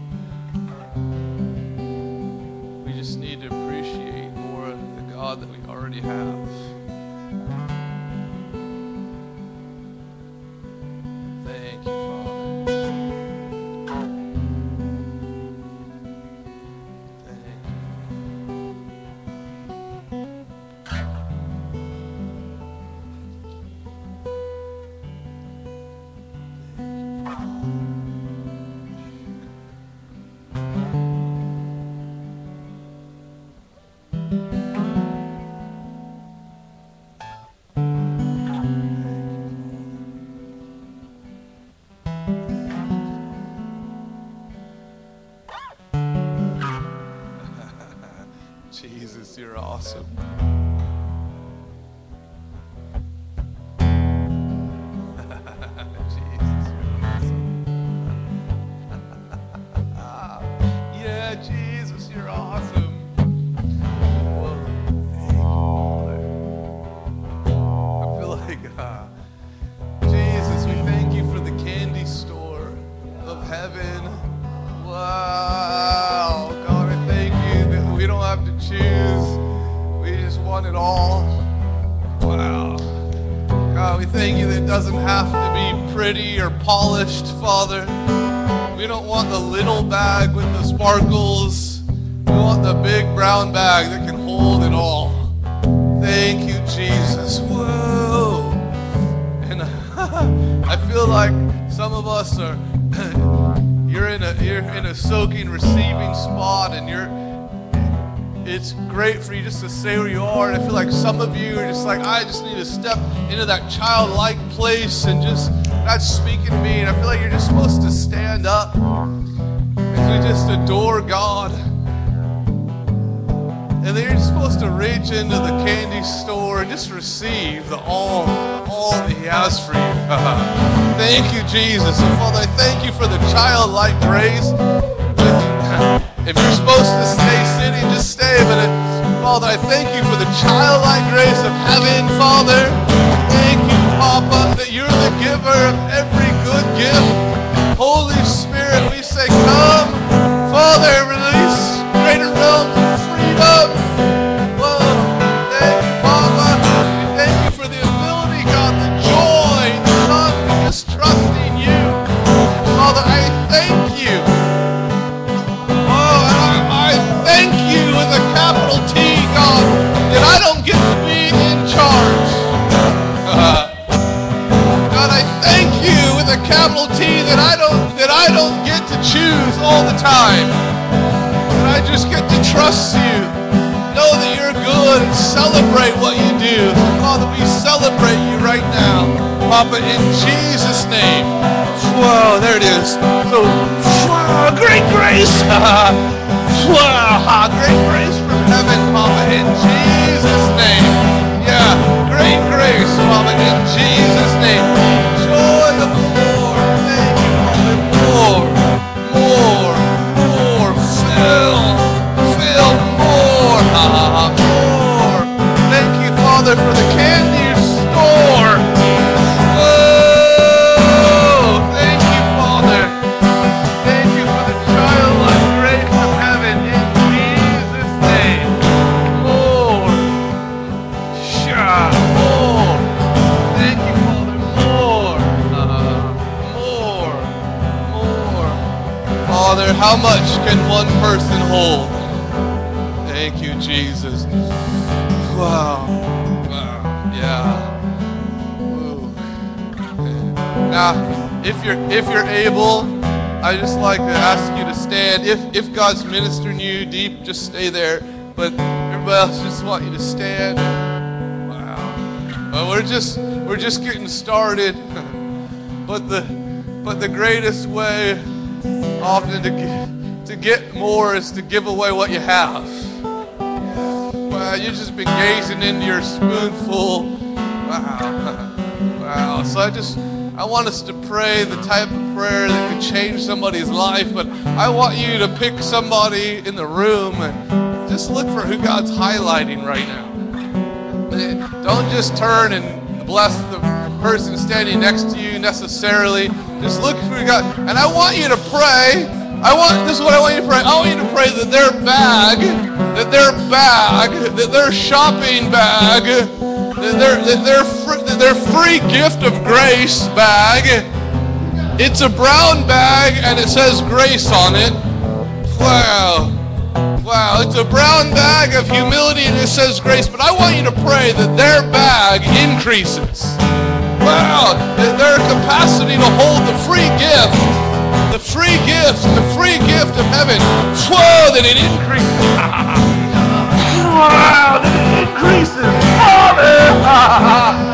polished, Father. We don't want the little bag with the sparkles. We want the big brown bag that can hold it all. Thank you, Jesus. Whoa. And I feel like some of us are you're in a you're in a soaking receiving spot and you're it's great for you just to say where you are and I feel like some of you are just like I just need to step into that childlike place and just God's speaking to me and I feel like you're just supposed to stand up as we just adore God and then you're supposed to reach into the candy store and just receive the all, all that He has for you. thank you, Jesus. And Father, I thank you for the childlike grace. If you're supposed to stay sitting, just stay. But Father, I thank you for the childlike grace of heaven, Father. That you're the giver of every good gift. Holy Spirit, we say, come, Father, release greater realms of freedom. Capital T that I don't that I don't get to choose all the time. That I just get to trust you. Know that you're good and celebrate what you do. Father, we celebrate you right now. Papa, in Jesus' name. Whoa, there it is. So, whoa, great grace. Whoa, great grace from heaven, Papa, in Jesus' name. Yeah, great grace, Papa, in Jesus' name. Father, for the candy store. Whoa! Thank you, Father. Thank you for the childlike grace of heaven in Jesus' name. Thank you, Father. More. Uh, more. More. Father, how much can one person hold? If you're if you're able, I just like to ask you to stand. If if God's ministering you deep, just stay there. But everybody else, just want you to stand. Wow. Well, we're just we're just getting started. but the but the greatest way often to get to get more is to give away what you have. Wow, you've just been gazing into your spoonful. Wow. Wow. So I just I want us to pray the type of prayer that could change somebody's life, but I want you to pick somebody in the room and just look for who God's highlighting right now. Don't just turn and bless the person standing next to you necessarily. Just look for God. And I want you to pray. I want this is what I want you to pray. I want you to pray that their bag, that their bag, that their shopping bag, their their their free gift of grace bag. It's a brown bag and it says grace on it. Wow. Wow, it's a brown bag of humility and it says grace, but I want you to pray that their bag increases. Wow, that their capacity to hold the free gift, the free gift, the free gift of heaven, whoa, that it increases. wow, that it increases. Father.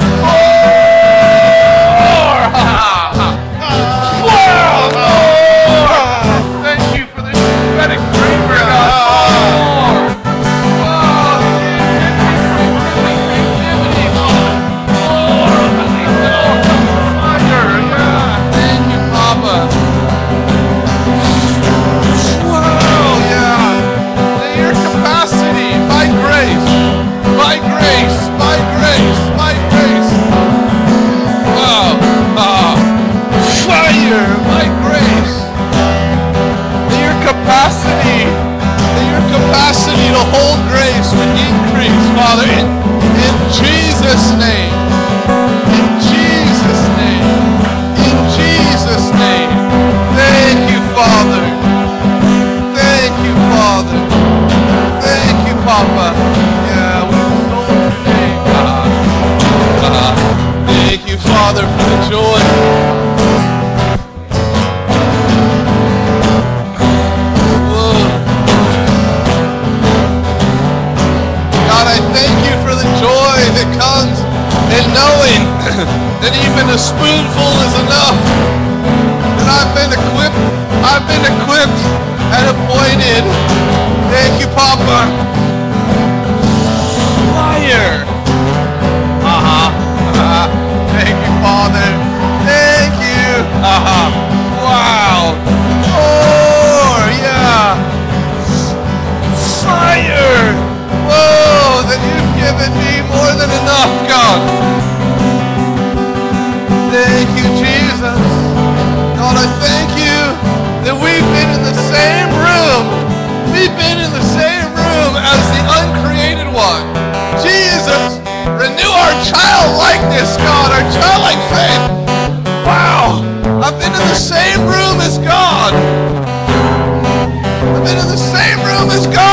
that even a spoonful is enough. And I've been equipped, I've been equipped and appointed. Thank you, Papa. Fire. Uh-huh. Uh-huh. Thank you, Father. Thank you. Uh-huh. Wow. Oh, yeah. Fire. Whoa, that you've given me more than enough, God. childlike faith. Wow, I've been in the same room as God. I've been in the same room as God.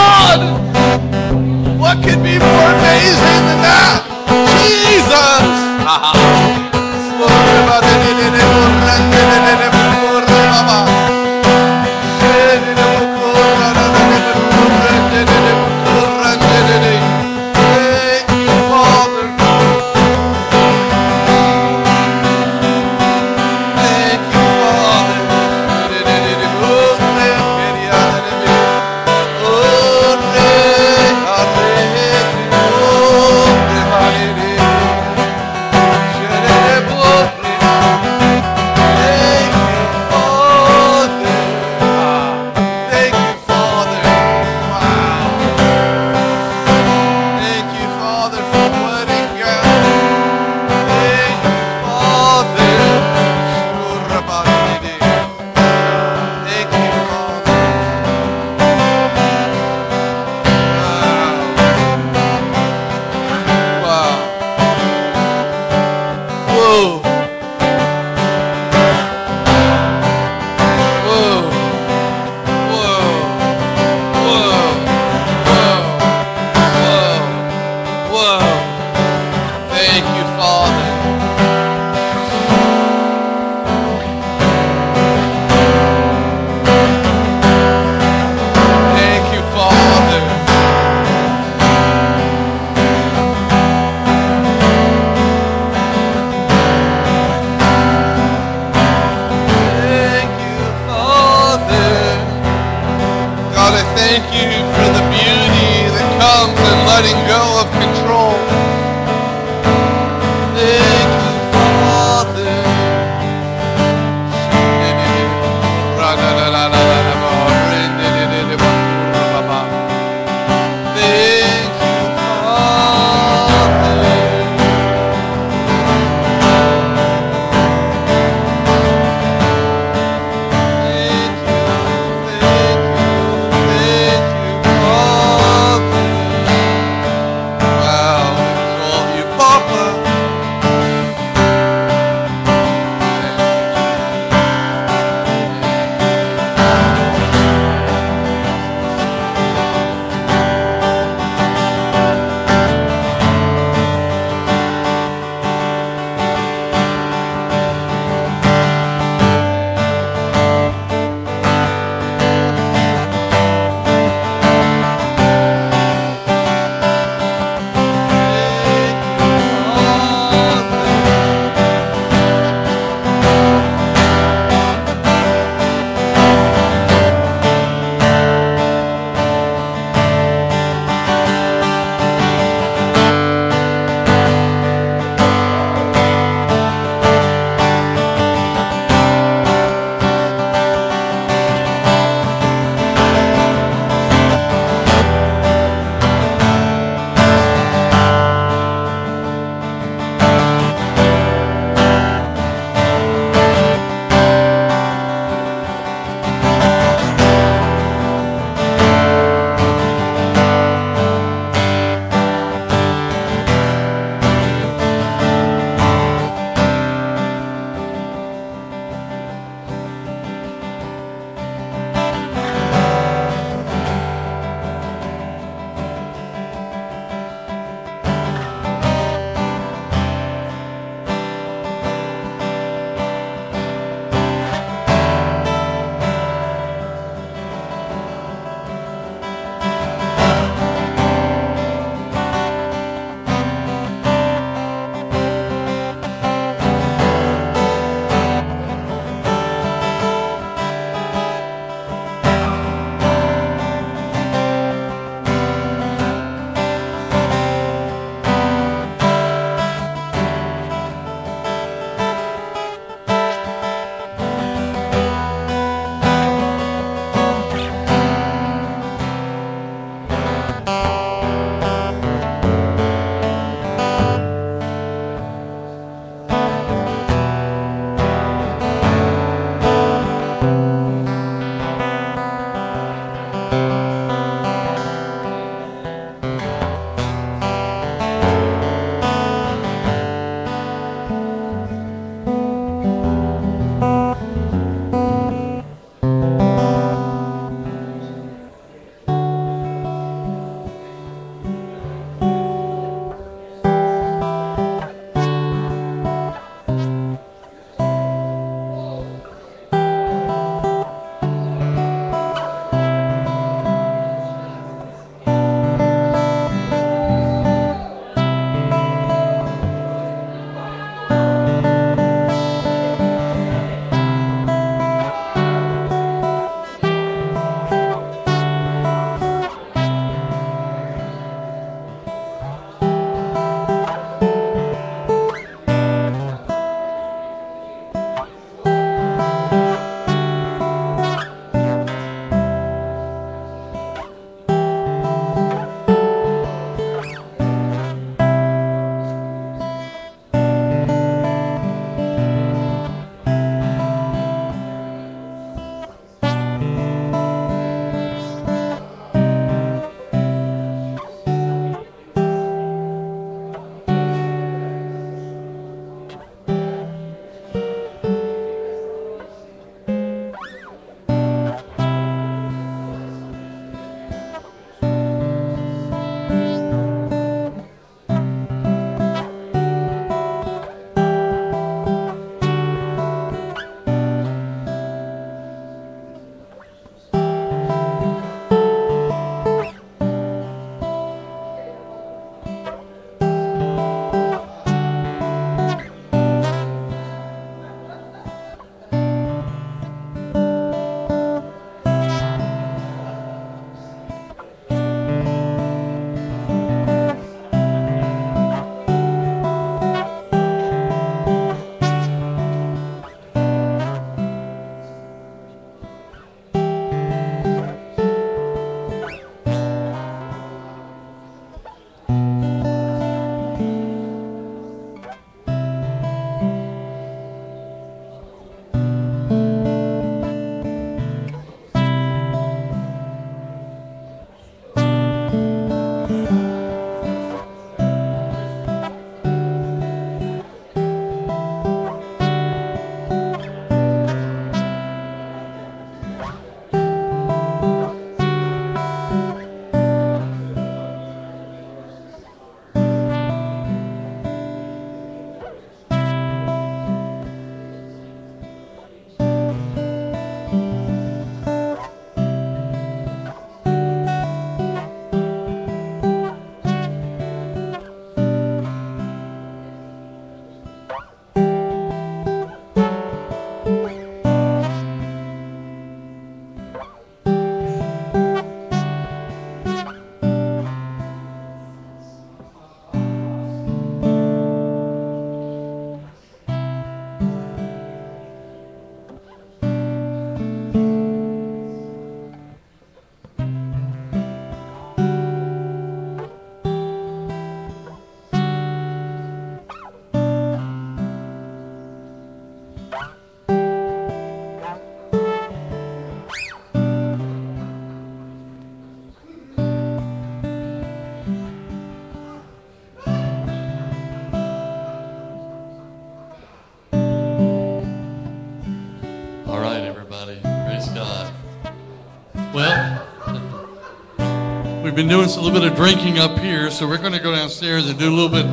Been doing a little bit of drinking up here, so we're going to go downstairs and do a little bit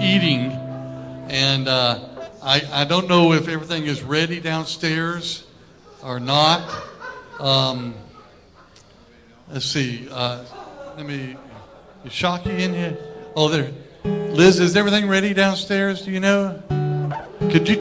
eating. And uh, I, I don't know if everything is ready downstairs or not. Um, let's see. Uh, let me. Is Shockey in here? Oh, there. Liz, is everything ready downstairs? Do you know? Could you